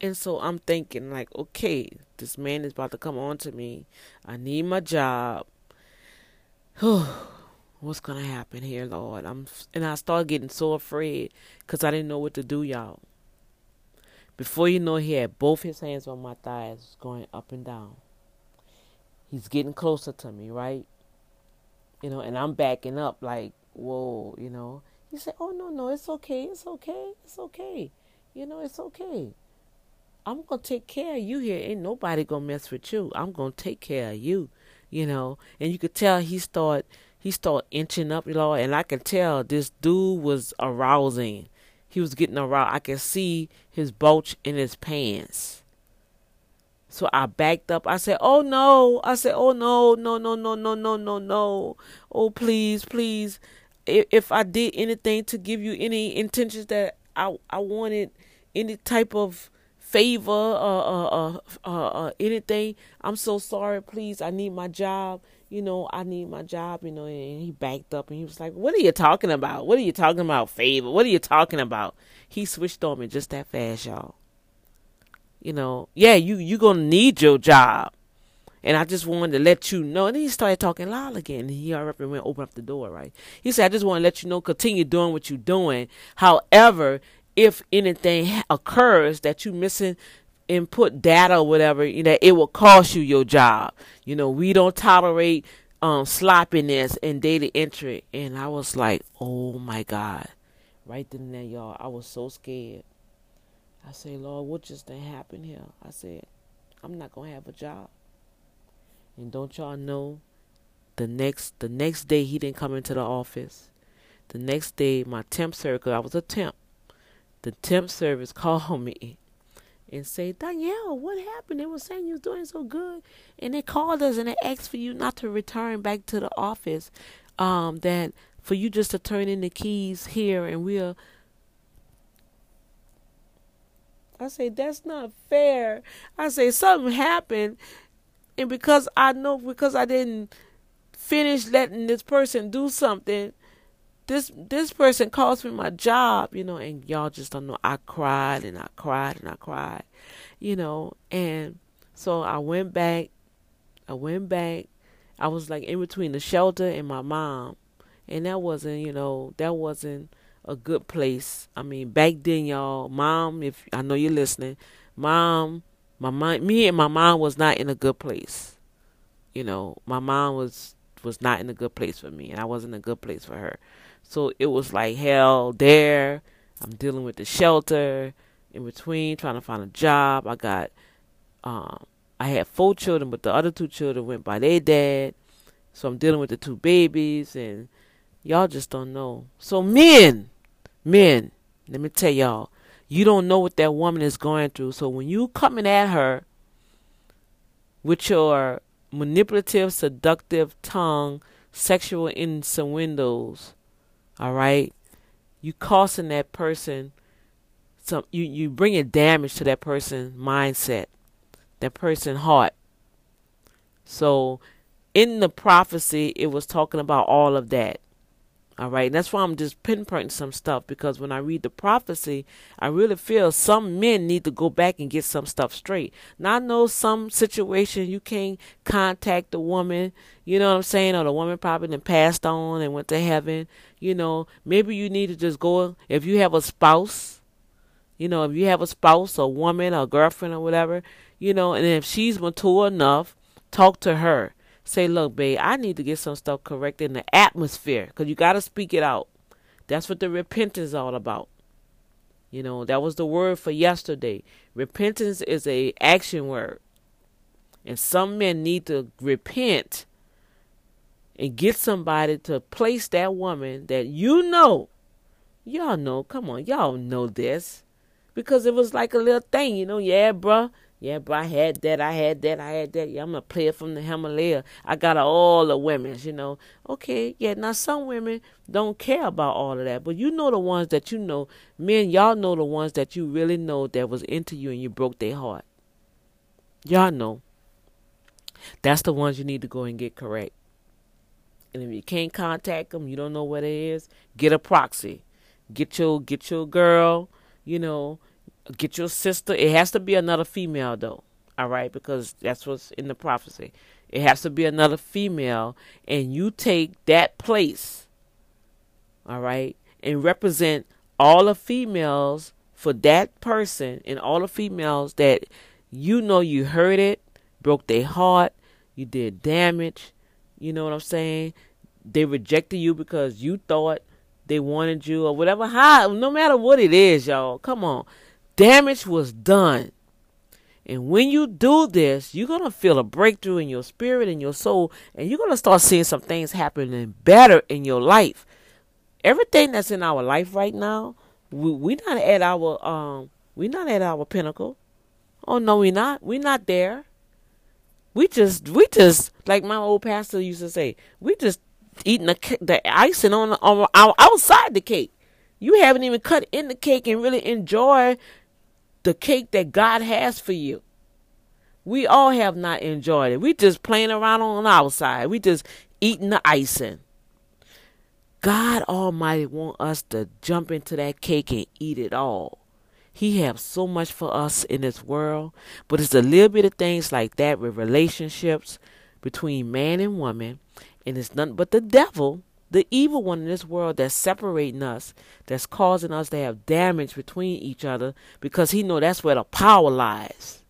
And so I'm thinking, like, okay, this man is about to come on to me. I need my job. What's gonna happen here, Lord? I'm and I started getting so afraid because I didn't know what to do, y'all. Before you know, he had both his hands on my thighs, going up and down. He's getting closer to me, right? You know, and I'm backing up like, whoa, you know. He said, oh, no, no, it's okay, it's okay, it's okay. You know, it's okay. I'm going to take care of you here. Ain't nobody going to mess with you. I'm going to take care of you, you know. And you could tell he start he start inching up, you know, and I could tell this dude was arousing. He was getting aroused. I could see his bulge in his pants. So I backed up. I said, "Oh no!" I said, "Oh no, no, no, no, no, no, no, no! Oh please, please! If, I did anything to give you any intentions that I I wanted any type of favor or uh, uh, uh, uh, anything, I'm so sorry. Please, I need my job. You know, I need my job. You know." And he backed up and he was like, "What are you talking about? What are you talking about? Favor? What are you talking about?" He switched on me just that fast, y'all you know, yeah, you you gonna need your job. And I just wanted to let you know. And then he started talking loud again. He already went open up the door, right? He said, I just want to let you know, continue doing what you're doing. However, if anything occurs that you missing input data or whatever, you know, it will cost you your job. You know, we don't tolerate um sloppiness and data entry. And I was like, oh my God. Right then and there, y'all, I was so scared. I say, Lord, what just done happened here? I said, I'm not gonna have a job. And don't y'all know the next the next day he didn't come into the office. The next day my temp service I was a temp. The temp service called me and say, Danielle, what happened? They were saying you was doing so good. And they called us and they asked for you not to return back to the office. Um, that for you just to turn in the keys here and we'll I say, that's not fair. I say, something happened. And because I know, because I didn't finish letting this person do something, this this person cost me my job, you know, and y'all just don't know. I cried and I cried and I cried, you know, and so I went back. I went back. I was like in between the shelter and my mom, and that wasn't, you know, that wasn't a good place. I mean, back then, y'all, mom, if I know you're listening, mom, my mom, me and my mom was not in a good place. You know, my mom was was not in a good place for me, and I wasn't a good place for her. So it was like hell there. I'm dealing with the shelter in between, trying to find a job. I got, um, I had four children, but the other two children went by their dad. So I'm dealing with the two babies, and y'all just don't know. So men, men, let me tell y'all, you don't know what that woman is going through. So when you coming at her with your manipulative, seductive tongue, sexual innuendos, all right, you causing that person some you you bringing damage to that person's mindset, that person's heart. So, in the prophecy, it was talking about all of that. All right, and that's why I'm just pinpointing some stuff because when I read the prophecy, I really feel some men need to go back and get some stuff straight. Now I know some situation you can't contact the woman, you know what I'm saying, or the woman probably then passed on and went to heaven. You know, maybe you need to just go if you have a spouse, you know, if you have a spouse, a woman, a girlfriend, or whatever, you know, and if she's mature enough, talk to her say, look, babe, I need to get some stuff corrected in the atmosphere because you got to speak it out. That's what the repentance is all about. You know, that was the word for yesterday. Repentance is a action word. And some men need to repent and get somebody to place that woman that you know. Y'all know, come on, y'all know this. Because it was like a little thing, you know, yeah, bruh yeah, but I had that, I had that, I had that. Yeah, I'm a player from the Himalaya. I got all the women's, you know. Okay, yeah, now some women don't care about all of that. But you know the ones that you know, men, y'all know the ones that you really know that was into you and you broke their heart. Y'all know. That's the ones you need to go and get correct. And if you can't contact them, you don't know what it is, get a proxy. Get your get your girl, you know, get your sister. It has to be another female though. All right, because that's what's in the prophecy. It has to be another female, and you take that place. All right, and represent all the females for that person, and all the females that you know you hurt it, broke their heart, you did damage. You know what I'm saying? They rejected you because you thought they wanted you or whatever. How, no matter what it is, y'all. Come on damage was done. And when you do this, you're going to feel a breakthrough in your spirit and your soul, and you're going to start seeing some things happening better in your life. Everything that's in our life right now, we we not at our um we're not at our pinnacle. Oh no, we're not. We're not there. We just we just like my old pastor used to say, we just eating the the icing on on, on outside the cake. You haven't even cut in the cake and really enjoy the cake that God has for you. We all have not enjoyed it. We just playing around on the outside. We just eating the icing. God Almighty want us to jump into that cake and eat it all. He have so much for us in this world, but it's a little bit of things like that with relationships between man and woman, and it's nothing but the devil the evil one in this world that's separating us, that's causing us to have damage between each other, because he know that's where the power lies.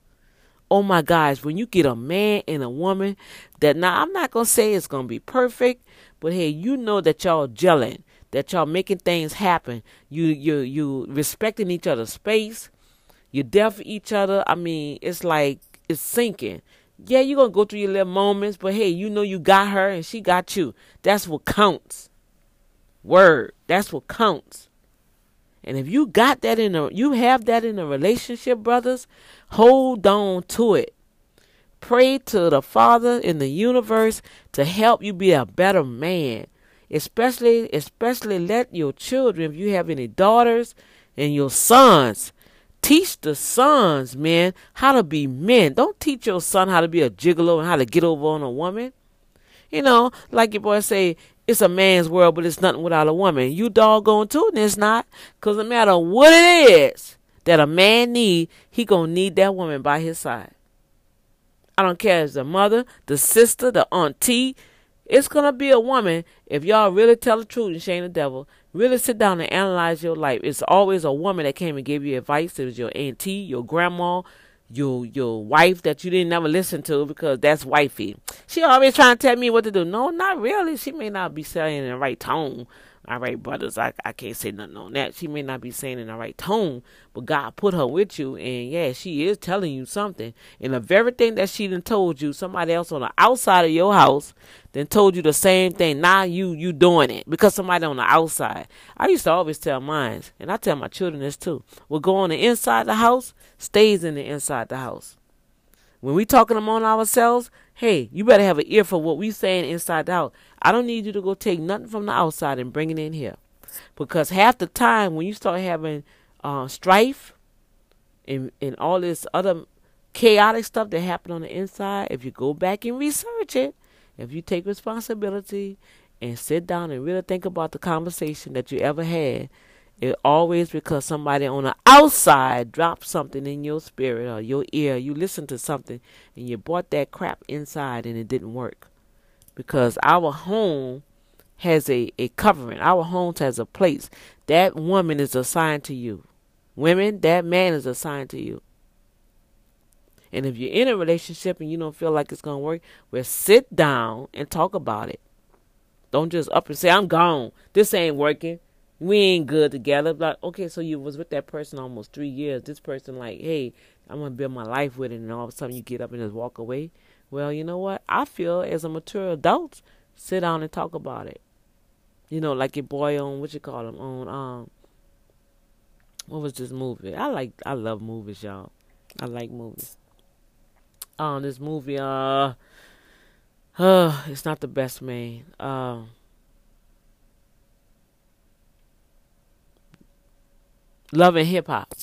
Oh my guys, when you get a man and a woman that now I'm not gonna say it's gonna be perfect, but hey, you know that y'all gelling, that y'all making things happen. You you you respecting each other's space. You're there for each other. I mean, it's like it's sinking yeah, you're gonna go through your little moments, but hey, you know you got her and she got you. That's what counts. Word. That's what counts. And if you got that in a you have that in a relationship, brothers, hold on to it. Pray to the Father in the universe to help you be a better man. Especially especially let your children, if you have any daughters and your sons, teach the sons, man, how to be men. Don't teach your son how to be a gigolo and how to get over on a woman. You know, like your boy say, it's a man's world, but it's nothing without a woman. You doggone too, and it's not. Because no matter what it is that a man need, he gonna need that woman by his side. I don't care if the mother, the sister, the auntie. It's gonna be a woman if y'all really tell the truth and shame the devil. Really sit down and analyze your life. It's always a woman that came and gave you advice. It was your auntie, your grandma, your your wife that you didn't never listen to because that's wifey. She always trying to tell me what to do. No, not really. She may not be saying in the right tone. All right, brothers, I, I can't say nothing on that. She may not be saying in the right tone, but God put her with you, and yeah, she is telling you something. And the very thing that she done told you, somebody else on the outside of your house then told you the same thing. Now you you doing it because somebody on the outside. I used to always tell mine, and I tell my children this too. What go on the inside the house stays in the inside the house. When we talking among ourselves, hey, you better have an ear for what we saying inside out. I don't need you to go take nothing from the outside and bring it in here. Because half the time when you start having uh, strife and, and all this other chaotic stuff that happened on the inside, if you go back and research it, if you take responsibility and sit down and really think about the conversation that you ever had, it always because somebody on the outside dropped something in your spirit or your ear. You listened to something and you brought that crap inside and it didn't work. Because our home has a, a covering. Our home has a place. That woman is assigned to you. Women, that man is assigned to you. And if you're in a relationship and you don't feel like it's to work, well, sit down and talk about it. Don't just up and say, I'm gone. This ain't working we ain't good together. Like, okay, so you was with that person almost three years. This person, like, hey, I'm gonna build my life with it, and all of a sudden you get up and just walk away. Well, you know what? I feel as a mature adult, sit down and talk about it. You know, like your boy on what you call him on um, what was this movie? I like, I love movies, y'all. I like movies. Um, this movie, uh, uh, it's not the best man. Uh, Love and hip hop.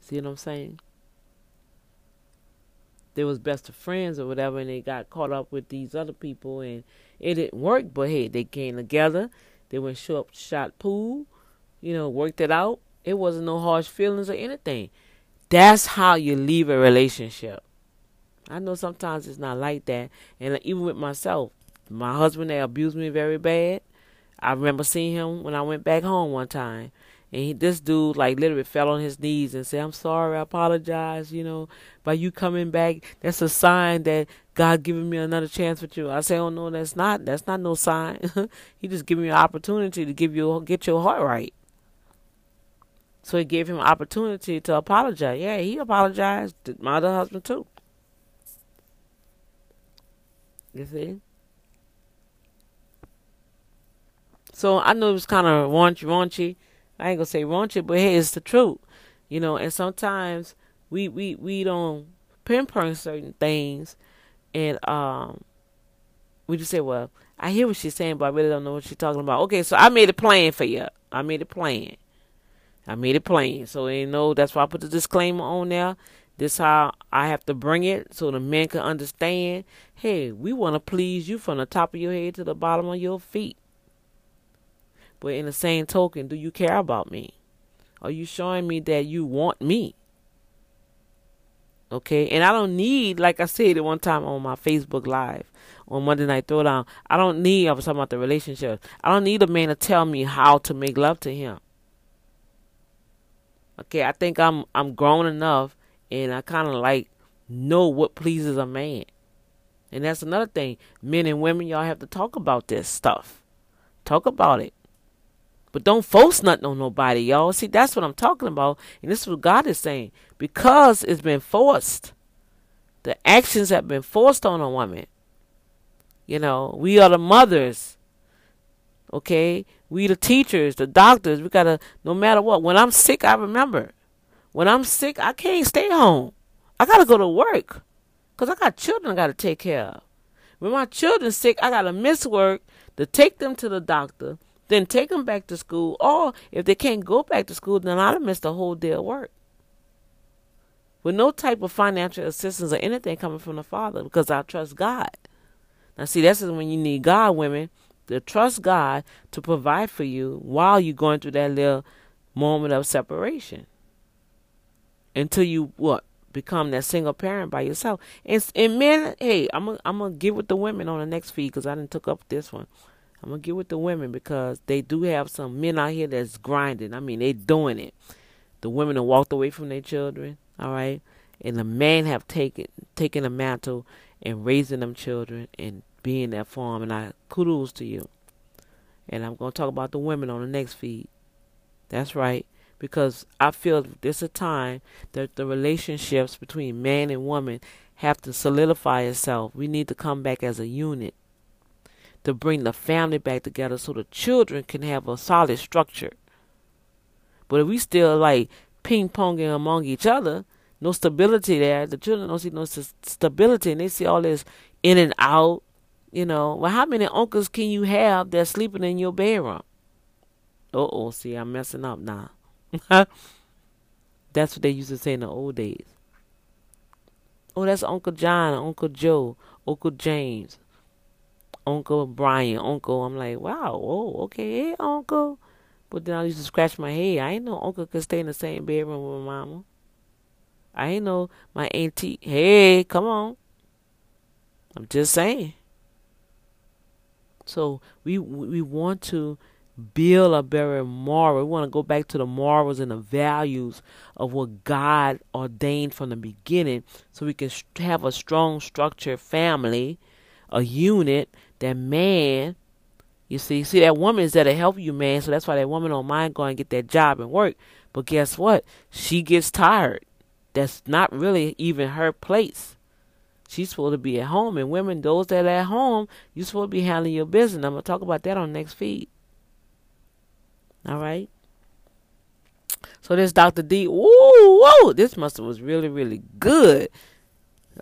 See what I'm saying? They was best of friends or whatever, and they got caught up with these other people, and it didn't work. But hey, they came together. They went short, shot pool, you know, worked it out. It wasn't no harsh feelings or anything. That's how you leave a relationship. I know sometimes it's not like that, and even with myself, my husband they abused me very bad. I remember seeing him when I went back home one time, and he, this dude like literally fell on his knees and said, "I'm sorry, I apologize. You know, by you coming back, that's a sign that God giving me another chance with you." I say, "Oh no, that's not. That's not no sign. he just giving me an opportunity to give you get your heart right." So he gave him an opportunity to apologize. Yeah, he apologized to my other husband too. You see. So I know it was kind of raunchy, raunchy I ain't gonna say raunchy, but hey, it's the truth, you know. And sometimes we we we don't pinpoint certain things, and um, we just say, well, I hear what she's saying, but I really don't know what she's talking about. Okay, so I made a plan for you. I made a plan. I made it plain. So you know that's why I put the disclaimer on there. This how I have to bring it so the men can understand. Hey, we want to please you from the top of your head to the bottom of your feet. But in the same token, do you care about me? Are you showing me that you want me? Okay, and I don't need, like I said at one time on my Facebook Live on Monday Night Throwdown, I don't need, I was talking about the relationship, I don't need a man to tell me how to make love to him. Okay, I think I'm I'm grown enough and I kind of like know what pleases a man. And that's another thing. Men and women, y'all have to talk about this stuff. Talk about it. But don't force nothing on nobody, y'all. See, that's what I'm talking about. And this is what God is saying. Because it's been forced, the actions have been forced on a woman. You know, we are the mothers. Okay? We the teachers, the doctors, we gotta no matter what. When I'm sick, I remember. When I'm sick, I can't stay home. I gotta go to work. Cause I got children I gotta take care of. When my children's sick, I gotta miss work to take them to the doctor, then take them back to school. Or if they can't go back to school, then I'd have missed a whole day of work. With no type of financial assistance or anything coming from the Father, because I trust God. Now, see, that's is when you need God, women, to trust God to provide for you while you're going through that little moment of separation. Until you what become that single parent by yourself. And, and men, hey, I'm gonna I'm gonna get with the women on the next feed because I didn't took up this one. I'm gonna get with the women because they do have some men out here that's grinding. I mean, they doing it. The women have walked away from their children, all right, and the men have taken taken a mantle and raising them children and being that them. And I kudos to you. And I'm gonna talk about the women on the next feed. That's right because I feel there's a time that the relationships between man and woman have to solidify itself. We need to come back as a unit to bring the family back together so the children can have a solid structure. But if we still like ping ponging among each other, no stability there, the children don't see no stability and they see all this in and out. You know, well, how many uncles can you have that's sleeping in your bedroom? Uh oh, see, I'm messing up now. that's what they used to say in the old days. Oh, that's Uncle John, Uncle Joe, Uncle James, Uncle Brian, Uncle. I'm like, wow, oh, okay, hey, Uncle. But then I used to scratch my head. I ain't know Uncle could stay in the same bedroom with my mama. I ain't know my auntie. Hey, come on. I'm just saying. So we we want to build a better moral. We want to go back to the morals and the values of what God ordained from the beginning so we can have a strong structured family, a unit that man, you see, see that woman is there to help you, man. So that's why that woman don't mind going and get that job and work. But guess what? She gets tired. That's not really even her place. She's supposed to be at home. And women, those that are at home, you're supposed to be handling your business. I'm going to talk about that on next feed. All right. So this Dr. D, woo, whoa, this mustard was really, really good.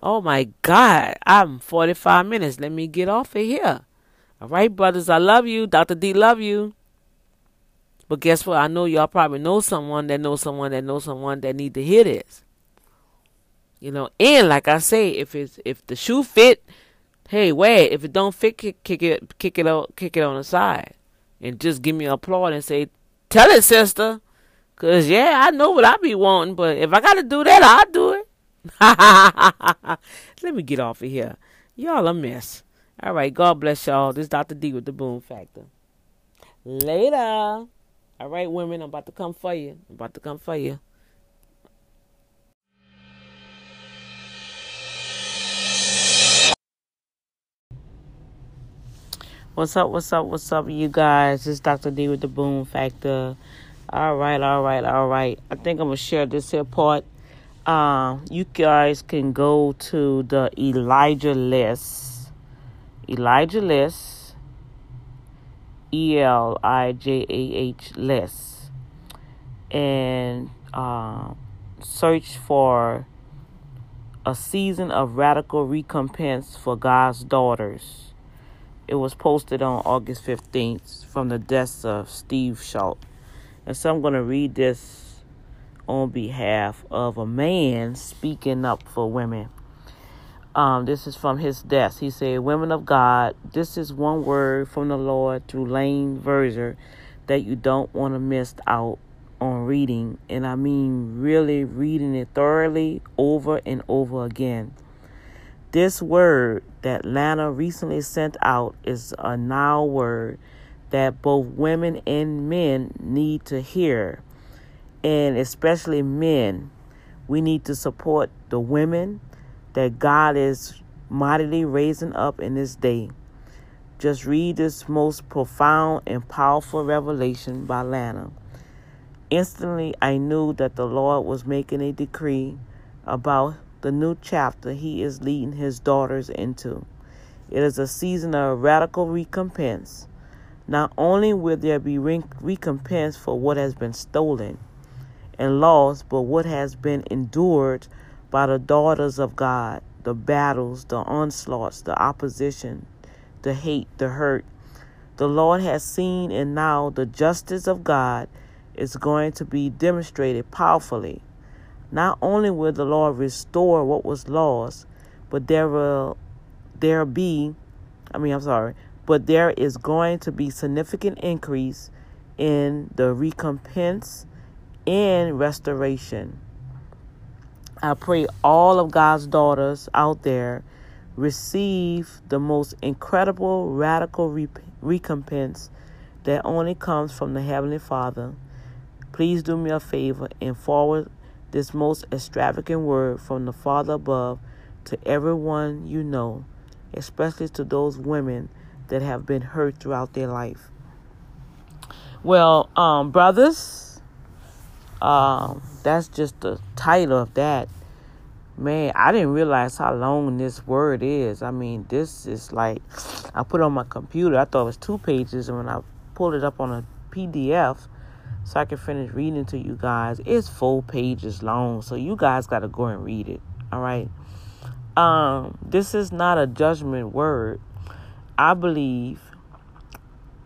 Oh my God, I'm 45 minutes. Let me get off of here. All right, brothers, I love you. Dr. D, love you. But guess what? I know y'all probably know someone that knows someone that knows someone that need to hear this. You know, and like I say, if it's if the shoe fit, hey, wear it. If it don't fit, kick, kick it, kick it kick it on the side and just give me an applaud and say, "Tell it, sister." Cause yeah, I know what I be wanting, but if I gotta do that, I'll do it. Let me get off of here. Y'all a mess. All right, God bless y'all. This is Dr. D with the Boom Factor. Later. All right, women, I'm about to come for you. I'm about to come for you. What's up? What's up? What's up, you guys? This is Dr. D with the Boom Factor. All right, all right, all right. I think I'm gonna share this here part. Uh, you guys can go to the Elijah list. Elijah list. E L I J A H list. And uh, search for a season of radical recompense for God's daughters it was posted on August 15th from the desk of Steve Shultz. And so I'm going to read this on behalf of a man speaking up for women. Um, this is from his desk. He said, Women of God, this is one word from the Lord through Lana Vawser that you don't want to miss out on reading. And I mean, really reading it thoroughly over and over again. This word that Lana recently sent out is a now word that both women and men need to hear, and especially men. We need to support the women that God is mightily raising up in this day. Just read this most profound and powerful revelation by Lana. Instantly, I knew that the Lord was making a decree about the new chapter he is leading his daughters into. It is a season of radical recompense. Not only will there be recompense for what has been stolen and lost, but what has been endured by the daughters of God the battles, the onslaughts, the opposition, the hate, the hurt. The Lord has seen, and now the justice of God is going to be demonstrated powerfully. Not only will the Lord restore what was lost, but there will there be I mean I'm sorry, but there is going to be significant increase in the recompense and restoration. I pray all of God's daughters out there receive the most incredible radical recompense that only comes from the Heavenly Father. Please do me a favor and forward this most extravagant word from the Father above to everyone you know, especially to those women that have been hurt throughout their life. Well, um, brothers, um, that's just the title of that. Man, I didn't realize how long this word is. I mean, this is like I put it on my computer. I thought it was two pages, and when I pulled it up on a PDF, so I can finish reading to you guys, it's four pages long. So you guys got to go and read it. All right. Um, this is not a judgment word. I believe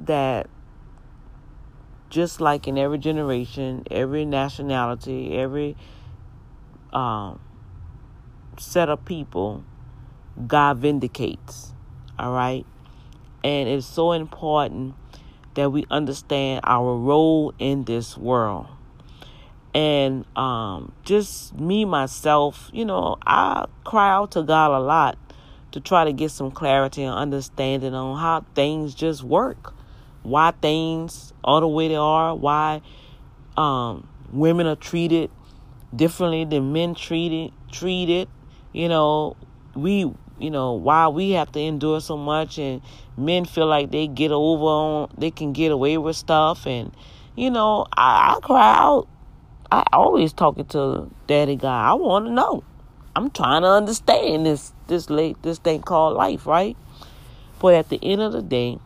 that just like in every generation, every nationality, every um, set of people, God vindicates. All right? And it's so important that we understand our role in this world. And um, just me, myself, you know, I cry out to God a lot to try to get some clarity and understanding on how things just work why things are the way they are, why um, women are treated differently than men treated treated. You know, we you know why we have to endure so much, and men feel like they get over on they can get away with stuff, and you know I, I cry out. I always talking to Daddy God. I want to know. I'm trying to understand this this late this thing called life, right? But at the end of the day,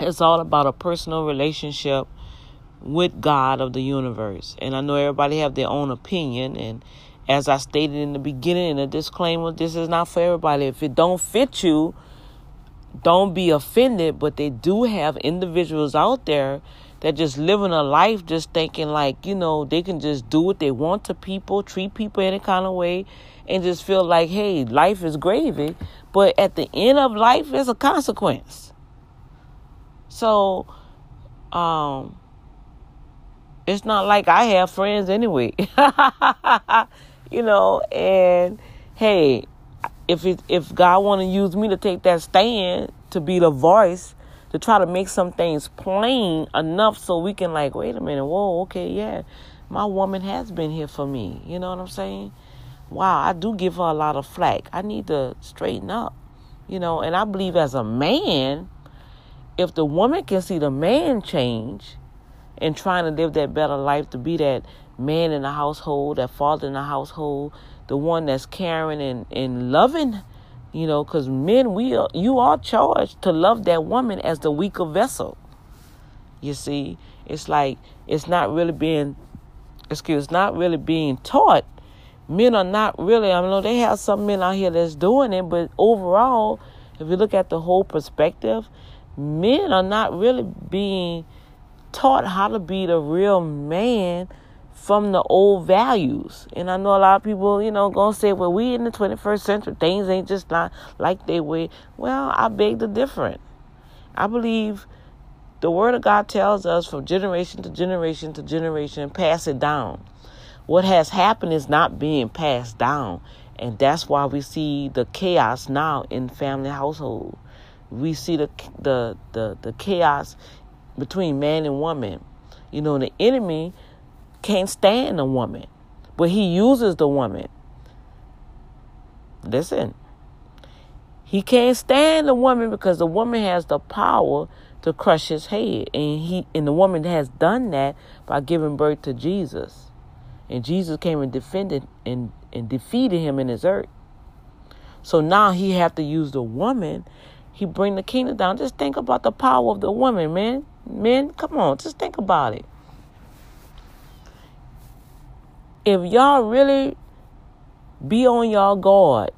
it's all about a personal relationship with God of the universe. And I know everybody have their own opinion and as I stated in the beginning in a disclaimer, this is not for everybody. If it don't fit you, don't be offended, but they do have individuals out there that just living a life just thinking like, you know, they can just do what they want to people, treat people any kind of way, and just feel like, hey, life is gravy. But at the end of life, there's a consequence. So, um, it's not like I have friends anyway. you know, and hey, if it, if God want to use me to take that stand to be the voice to try to make some things plain enough so we can like, wait a minute, whoa, okay, yeah, my woman has been here for me. You know what I'm saying? Wow, I do give her a lot of flack. I need to straighten up. You know, and I believe as a man, if the woman can see the man change and trying to live that better life to be that man in the household, that father in the household, the one that's caring and, and loving, you know, because men, we are, you are charged to love that woman as the weaker vessel. You see, it's like it's not really being, excuse, not really being taught. Men are not really. I know they have some men out here that's doing it, but overall, if you look at the whole perspective, men are not really being taught how to be the real man from the old values. And I know a lot of people, you know, gonna say, well, we in the 21st century, things ain't just not like they were. Well, I beg to differ. I believe the Word of God tells us from generation to generation to generation, pass it down. What has happened is not being passed down. And that's why we see the chaos now in family household we see the the the, the chaos between man and woman. You know, the enemy can't stand a woman, but he uses the woman. Listen, he can't stand the woman because the woman has the power to crush his head, and he and the woman has done that by giving birth to Jesus, and Jesus came and defended and and defeated him in his earth. So now he have to use the woman He bring the kingdom down. Just think about the power of the woman, man. Men, come on, just think about it. If y'all really be on y'all guard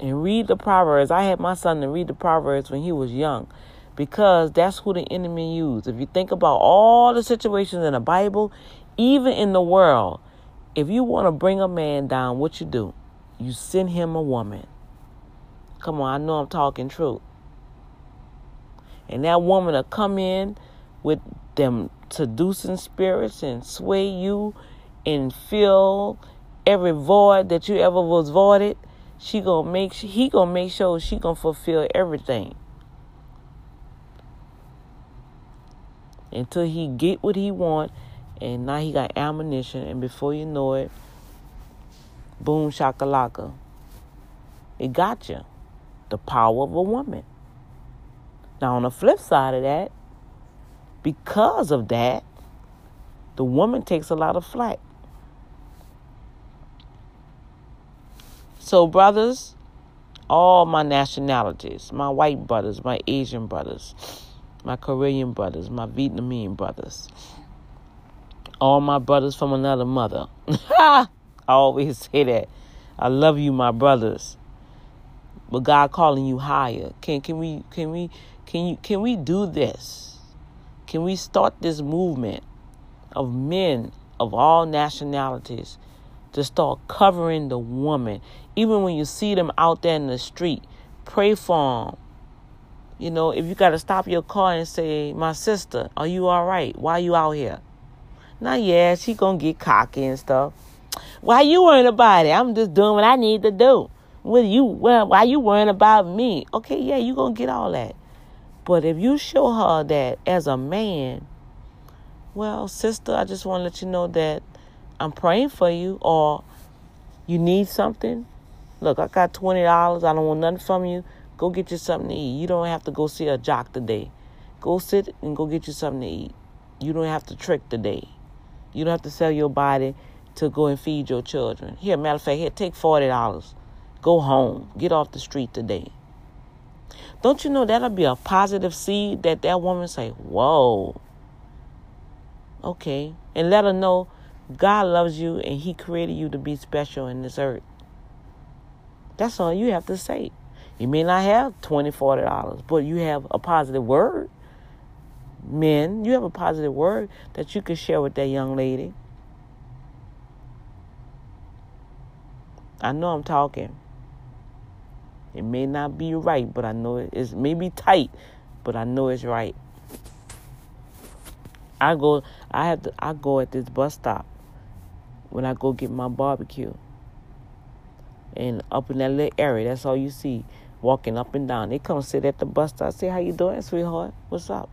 and read the Proverbs, I had my son to read the Proverbs when he was young because that's who the enemy used. If you think about all the situations in the Bible, even in the world, if you want to bring a man down, what you do? You send him a woman. Come on, I know I'm talking truth. And that woman will come in with them seducing spirits and sway you and fill every void that you ever was voided. She gonna make he gonna make sure she gonna fulfill everything until he get what he want, and now he got ammunition, and before you know it, boom shakalaka, it got you. The power of a woman. Now on the flip side of that, because of that, the woman takes a lot of flack. So, brothers, all my nationalities, my white brothers, my Asian brothers, my Korean brothers, my Vietnamese brothers, all my brothers from another mother. I always say that. I love you, my brothers. But God calling you higher. Can can we can we can you can we do this? Can we start this movement of men of all nationalities to start covering the woman. Even when you see them out there in the street, pray for them. You know, if you got to stop your car and say, My sister, are you all right? Why are you out here? Now, yeah, she to get cocky and stuff. Why you worrying about it? I'm just doing what I need to do. What you, well, why you worrying about me? Okay, yeah, you to get all that. But if you show her that as a man, well, sister, I just want to let you know that I'm praying for you, or you need something. Look, I got twenty dollars. I don't want nothing from you. Go get you something to eat. You don't have to go see a jock today. Go sit and go get you something to eat. You don't have to trick today. You don't have to sell your body to go and feed your children. Here, matter of fact, here, take forty dollars. Go home. Get off the street today. Don't you know that'll be a positive seed that that woman say, "Whoa, okay," and let her know God loves you and He created you to be special in this earth. That's all you have to say. You may not have $20, $40, but you have a positive word. Men, you have a positive word that you can share with that young lady. I know I'm talking. It may not be right, but I know it is maybe tight, but I know it's right. I go I have to I go at this bus stop when I go get my barbecue. And up in that little area, that's all you see. Walking up and down. They come sit at the bus stop. Say, how you doing, sweetheart? What's up?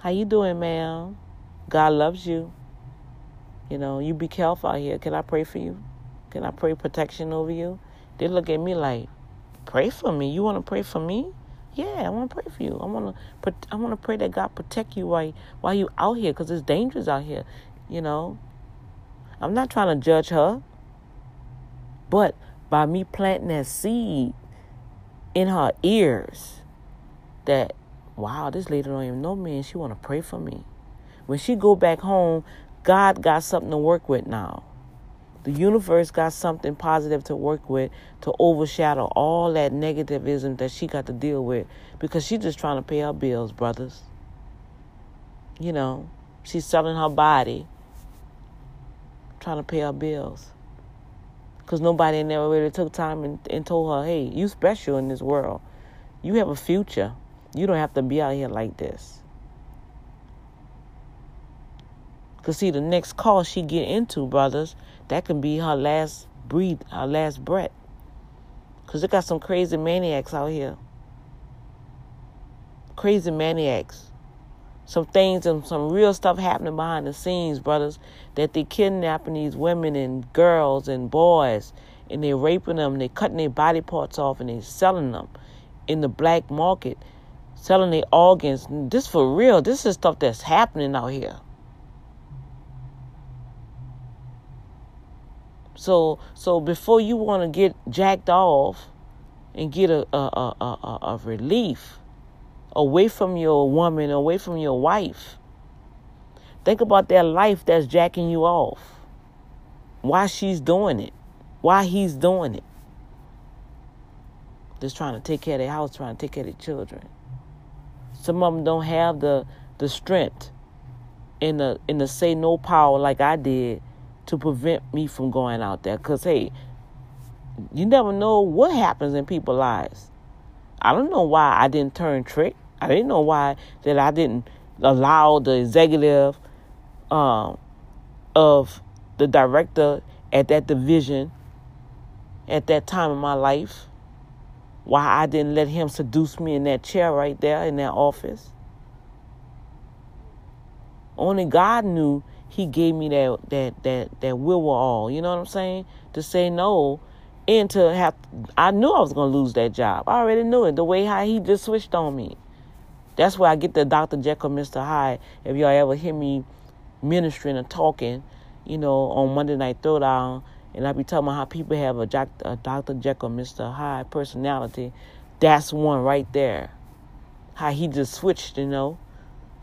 How you doing, ma'am? God loves you. You know, you be careful out here. Can I pray for you? Can I pray protection over you? They look at me like, pray for me. You want to pray for me? Yeah, I want to pray for you. I want to, I want to pray that God protect you while while you out here, because it's dangerous out here. You know, I'm not trying to judge her, but by me planting that seed in her ears, that wow, this lady don't even know me and she want to pray for me. When she go back home, God got something to work with now. The universe got something positive to work with to overshadow all that negativism that she got to deal with because she's just trying to pay her bills, brothers. You know, she's selling her body trying to pay her bills. Because nobody never really took time and, and told her, hey, you special in this world. You have a future. You don't have to be out here like this. Because, see, the next call she get into, brothers, that can be her last breathe, her last breath. Because they got some crazy maniacs out here. Crazy maniacs some things and some real stuff happening behind the scenes, brothers, that they kidnapping these women and girls and boys and they're raping them, they're cutting their body parts off and they're selling them in the black market, selling their organs. This for real. This is stuff that's happening out here. So so before you want to get jacked off and get a, a, a, a, relief away from your woman, away from your wife. Think about that life that's jacking you off. Why she's doing it. Why he's doing it. Just trying to take care of their house, trying to take care of their children. Some of them don't have the the strength in the in the say no power like I did to prevent me from going out there. Cause hey, you never know what happens in people's lives. I don't know why I didn't turn trick. I didn't know why that I didn't allow the executive um, of the director at that division at that time in my life. Why I didn't let him seduce me in that chair right there in that office. Only God knew he gave me that that that that will all, you know what I'm saying? To say no and to have I knew I was gonna lose that job. I already knew it. The way how he just switched on me. That's where I get the Dr. Jekyll, Mr. Hyde. If y'all ever hear me ministering and talking, you know, on Monday Night Throwdown, and I be talking about how people have a, a Dr. Jekyll, Mr. Hyde personality, that's one right there. How he just switched, you know.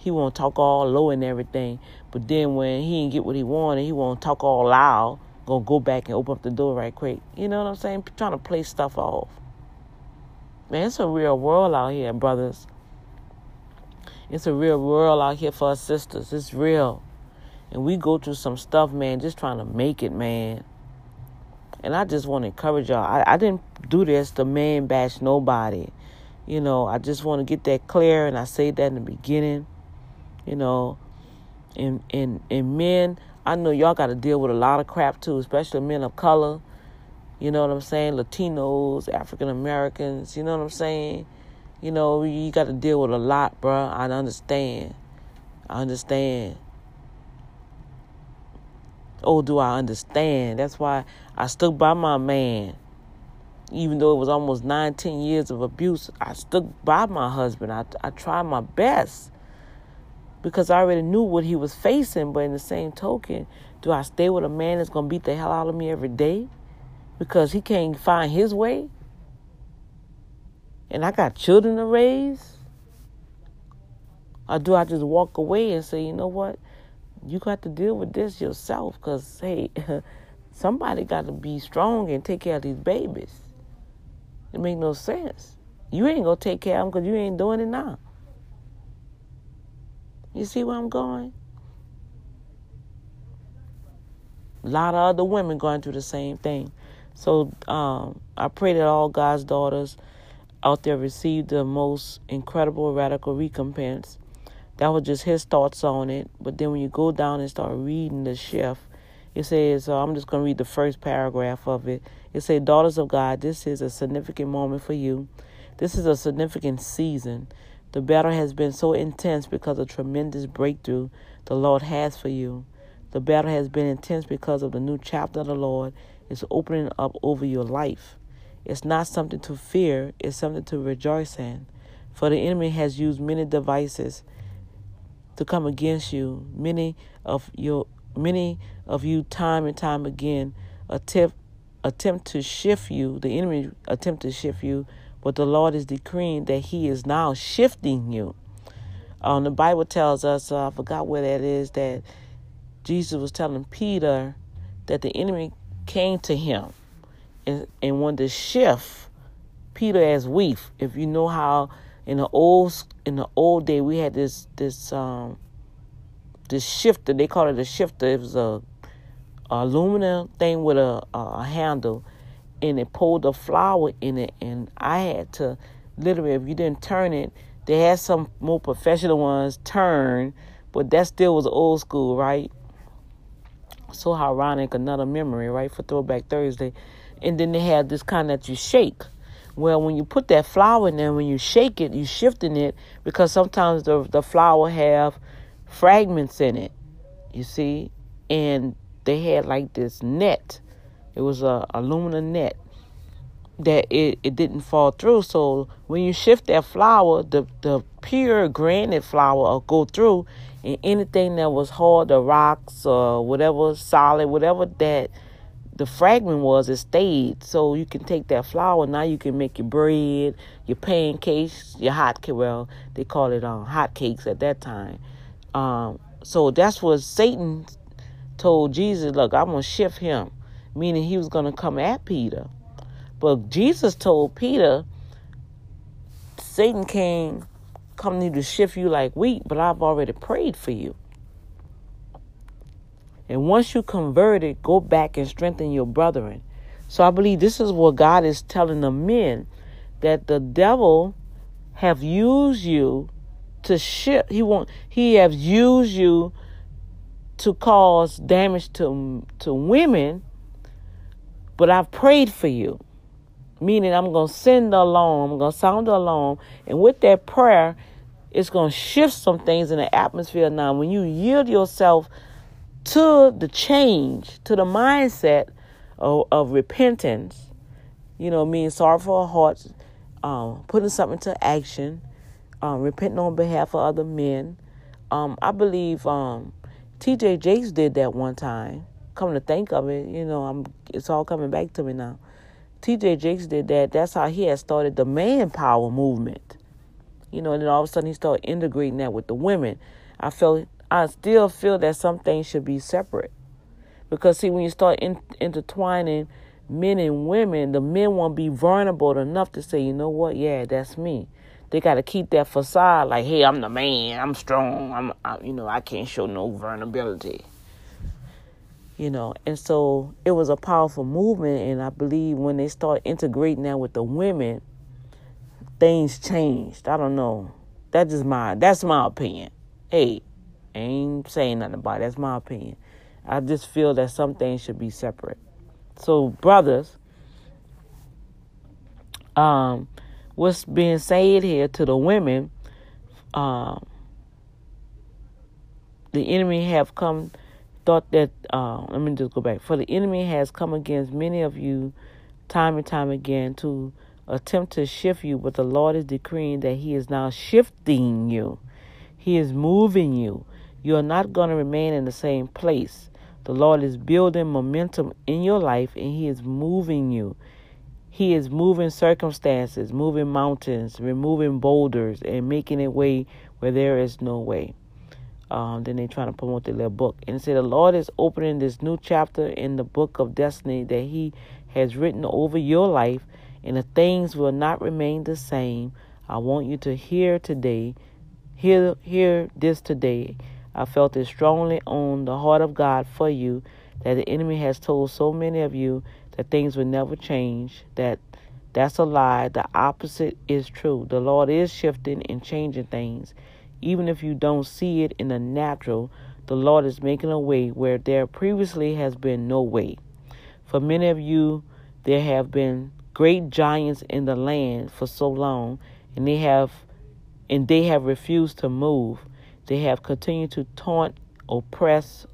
He won't talk all low and everything, but then when he get what he wanted, he won't talk all loud. Gonna go back and open up the door right quick. You know what I'm saying? Trying to play stuff off. Man, it's a real world out here, brothers. It's a real world out here for us sisters. It's real. And we go through some stuff, man, just trying to make it, man. And I just want to encourage y'all. I, I didn't do this to man bash nobody. You know, I just want to get that clear, and I say that in the beginning. You know, and and and men, I know y'all got to deal with a lot of crap too, especially men of color. You know what I'm saying? Latinos, African Americans. You know what I'm saying? You know, you got to deal with a lot, bro. I understand. I understand. Oh, do I understand? That's why I stuck by my man. Even though it was almost 19 years of abuse, I stuck by my husband. I, I tried my best because I already knew what he was facing. But in the same token, do I stay with a man that's going to beat the hell out of me every day because he can't find his way? And I got children to raise? Or do I just walk away and say, you know what? You got to deal with this yourself because, hey, somebody got to be strong and take care of these babies. It make no sense. You ain't going to take care of them because you ain't doing it now. You see where I'm going? A lot of other women going through the same thing. So um, I pray that all God's daughters out there receive the most incredible radical recompense. That was just his thoughts on it. But then when you go down and start reading the shift, it says, uh, I'm just going to read the first paragraph of it. It says, Daughters of God, this is a significant moment for you. This is a significant season. The battle has been so intense because of tremendous breakthrough the Lord has for you. The battle has been intense because of the new chapter the Lord is opening up over your life. It's not something to fear, it's something to rejoice in. For the enemy has used many devices to come against you. Many of your many of you time and time again attempt attempt to shift you. The enemy attempt to shift you, but the Lord is decreeing that He is now shifting you. Um, the Bible tells us, uh, I forgot where that is, that Jesus was telling Peter that the enemy came to him and, and wanted to shift Peter as wheat. If you know how in the old in the old day we had this this um this shifter they called it a shifter. It was a, a aluminum thing with a, a handle, and it pulled a flour in it. And I had to literally, if you didn't turn it, they had some more professional ones turn, but that still was old school, right? So ironic, another memory, right, for Throwback Thursday and then they had this kind that you shake. Well, when you put that flour in there, when you shake it, you shifting it because sometimes the the flour have fragments in it. You see, and they had like this net. It was a aluminum net that it, it didn't fall through. So when you shift that flour, the the pure granite flour will go through, and anything that was hard, the rocks or whatever solid, whatever that the fragment was, it stayed. So you can take that flour. Now you can make your bread, your pancakes, your hot cake. Well, they call it um, hot cakes at that time. Um, so that's what Satan told Jesus. Look, I'm gonna shift him, meaning he was gonna come at Peter. But Jesus told Peter, Satan came, come need to shift you like wheat, but I've already prayed for you. And once you converted, go back and strengthen your brethren. So I believe this is what God is telling the men that the devil have used you to shift. He want he has used you to cause damage to to women, but I've prayed for you. Meaning I'm gonna send the alarm, I'm gonna sound the alarm, and with that prayer, it's gonna shift some things in the atmosphere now. When you yield yourself to the change, to the mindset of, of repentance, you know, meaning our hearts, um, putting something to action, um, repenting on behalf of other men. Um, I believe um, T.D. Jakes did that one time. Come to think of it, you know, I'm it's all coming back to me now. T.D. Jakes did that. That's how he had started the manpower movement. You know, and then all of a sudden he started integrating that with the women. I felt I still feel that some things should be separate. Because, see, when you start in, intertwining men and women, the men won't be vulnerable enough to say, you know what, yeah, that's me. They got to keep that facade like, hey, I'm the man, I'm strong, I'm, I, you know, I can't show no vulnerability. You know, and so it was a powerful movement, and I believe when they start integrating that with the women, things changed. I don't know. That's just my that's my opinion. Hey, ain't saying nothing about it. That's my opinion. I just feel that some things should be separate. So, brothers, um, what's being said here to the women, um, the enemy have come, thought that, uh, let me just go back. For the enemy has come against many of you time and time again to attempt to shift you, but the Lord is decreeing that He is now shifting you. He is moving you. You are not going to remain in the same place. The Lord is building momentum in your life and He is moving you. He is moving circumstances, moving mountains, removing boulders, and making a way where there is no way. Um, then they're trying to promote their little book. And say the Lord is opening this new chapter in the book of destiny that He has written over your life, and the things will not remain the same. I want you to hear today, hear hear this today I felt it strongly on the heart of God for you that the enemy has told so many of you that things will never change, that that's a lie. The opposite is true. The Lord is shifting and changing things. Even if you don't see it in the natural, the Lord is making a way where there previously has been no way. For many of you, there have been great giants in the land for so long, and they have and they have refused to move. They have continued to taunt, oppress,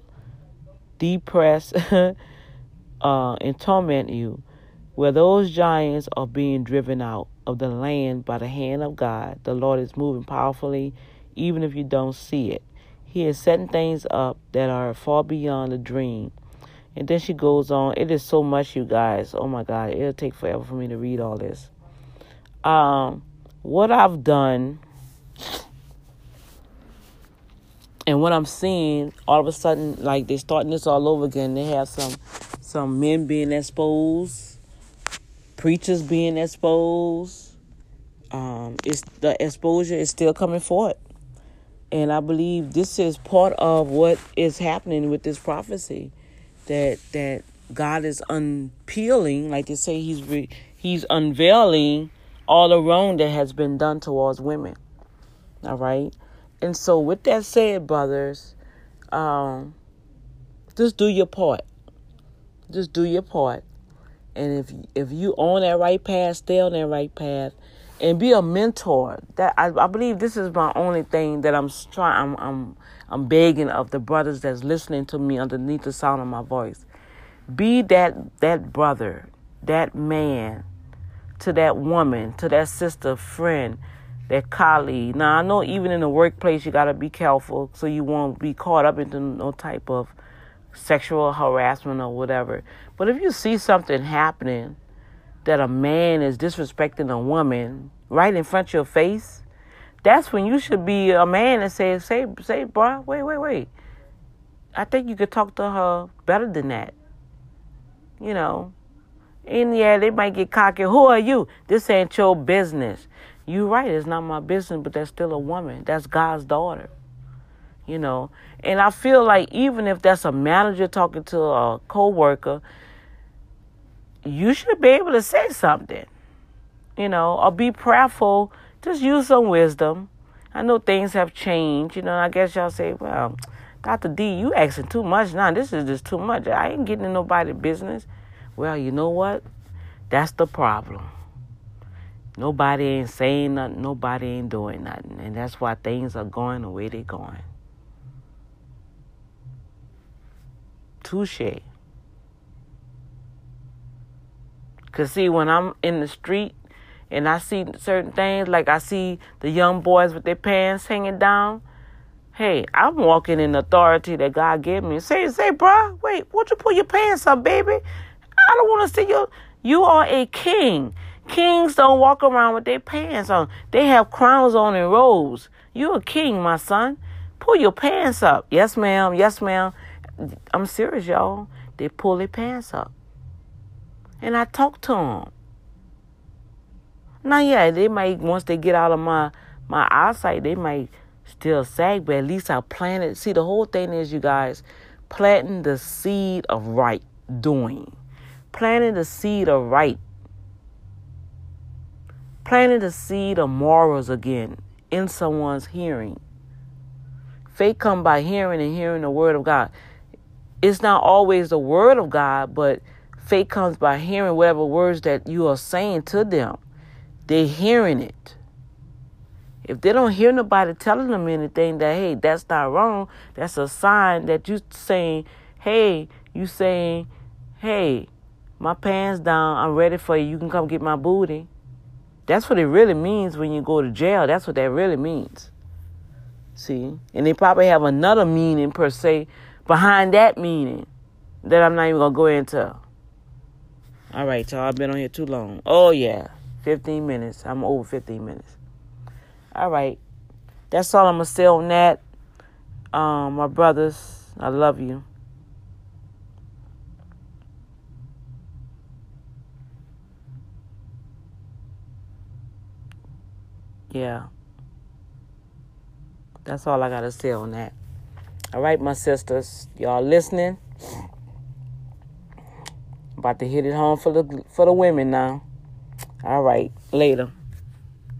depress, uh, and torment you. Where those giants are being driven out of the land by the hand of God, the Lord is moving powerfully, even if you don't see it. He is setting things up that are far beyond a dream. And then she goes on. It is so much, you guys. Oh my God, it'll take forever for me to read all this. Um, what I've done and what I'm seeing, all of a sudden, like they're starting this all over again. They have some some men being exposed, preachers being exposed. Um, it's the exposure is still coming forth, and I believe this is part of what is happening with this prophecy, that that God is unpeeling, like they say, He's re, He's unveiling all the wrong that has been done towards women. All right and so, with that said, brothers, um, just do your part. Just do your part. And if if you on that right path, stay on that right path, and be a mentor. That I, I believe this is my only thing that I'm trying. I'm, I'm I'm begging of the brothers that's listening to me underneath the sound of my voice. Be that that brother, that man, to that woman, to that sister, friend that colleague. Now I know even in the workplace you gotta be careful so you won't be caught up into no type of sexual harassment or whatever. But if you see something happening that a man is disrespecting a woman right in front of your face, that's when you should be a man and say, say, say, bro, wait, wait, wait. I think you could talk to her better than that. You know. And yeah, they might get cocky. Who are you? This ain't your business. You right, it's not my business, but that's still a woman. That's God's daughter. You know. And I feel like even if that's a manager talking to a coworker, you should be able to say something. You know, or be prayerful. Just use some wisdom. I know things have changed, you know, I guess y'all say, well, Dr. D, you asking too much now. This is just too much. I ain't getting in nobody's business. Well, you know what? That's the problem. Nobody ain't saying nothing. Nobody ain't doing nothing. And that's why things are going the way they're going. Touche. Because, see, when I'm in the street and I see certain things, like I see the young boys with their pants hanging down, hey, I'm walking in authority that God gave me. Say, say, bro, wait, won't you pull your pants up, baby? I don't want to see you. You are a king. Kings don't walk around with their pants on. They have crowns on and robes. You're a king, my son. Pull your pants up. Yes, ma'am. Yes, ma'am. I'm serious, y'all. They pull their pants up. And I talk to them. Now, yeah, they might, once they get out of my, my eyesight, they might still sag, but at least I planted. See, the whole thing is, you guys, planting the seed of right doing planting the seed of right, planting the seed of morals again in someone's hearing. Faith come by hearing and hearing the word of God. It's not always the word of God, but faith comes by hearing whatever words that you are saying to them. They're hearing it. If they don't hear nobody telling them anything that hey, that's not wrong, that's a sign that you saying, hey, you saying, hey, my pants down. I'm ready for you. You can come get my booty. That's what it really means when you go to jail. That's what that really means. See? And they probably have another meaning per se behind that meaning that I'm not even going to go into. All right, y'all. I've been on here too long. Oh, yeah. 15 minutes. I'm over 15 minutes. All right. That's all I'm going to say on that. Um, my brothers, I love you. Yeah. That's all I got to say on that. All right, my sisters, y'all listening? About to hit it home for the for the women now. All right, later.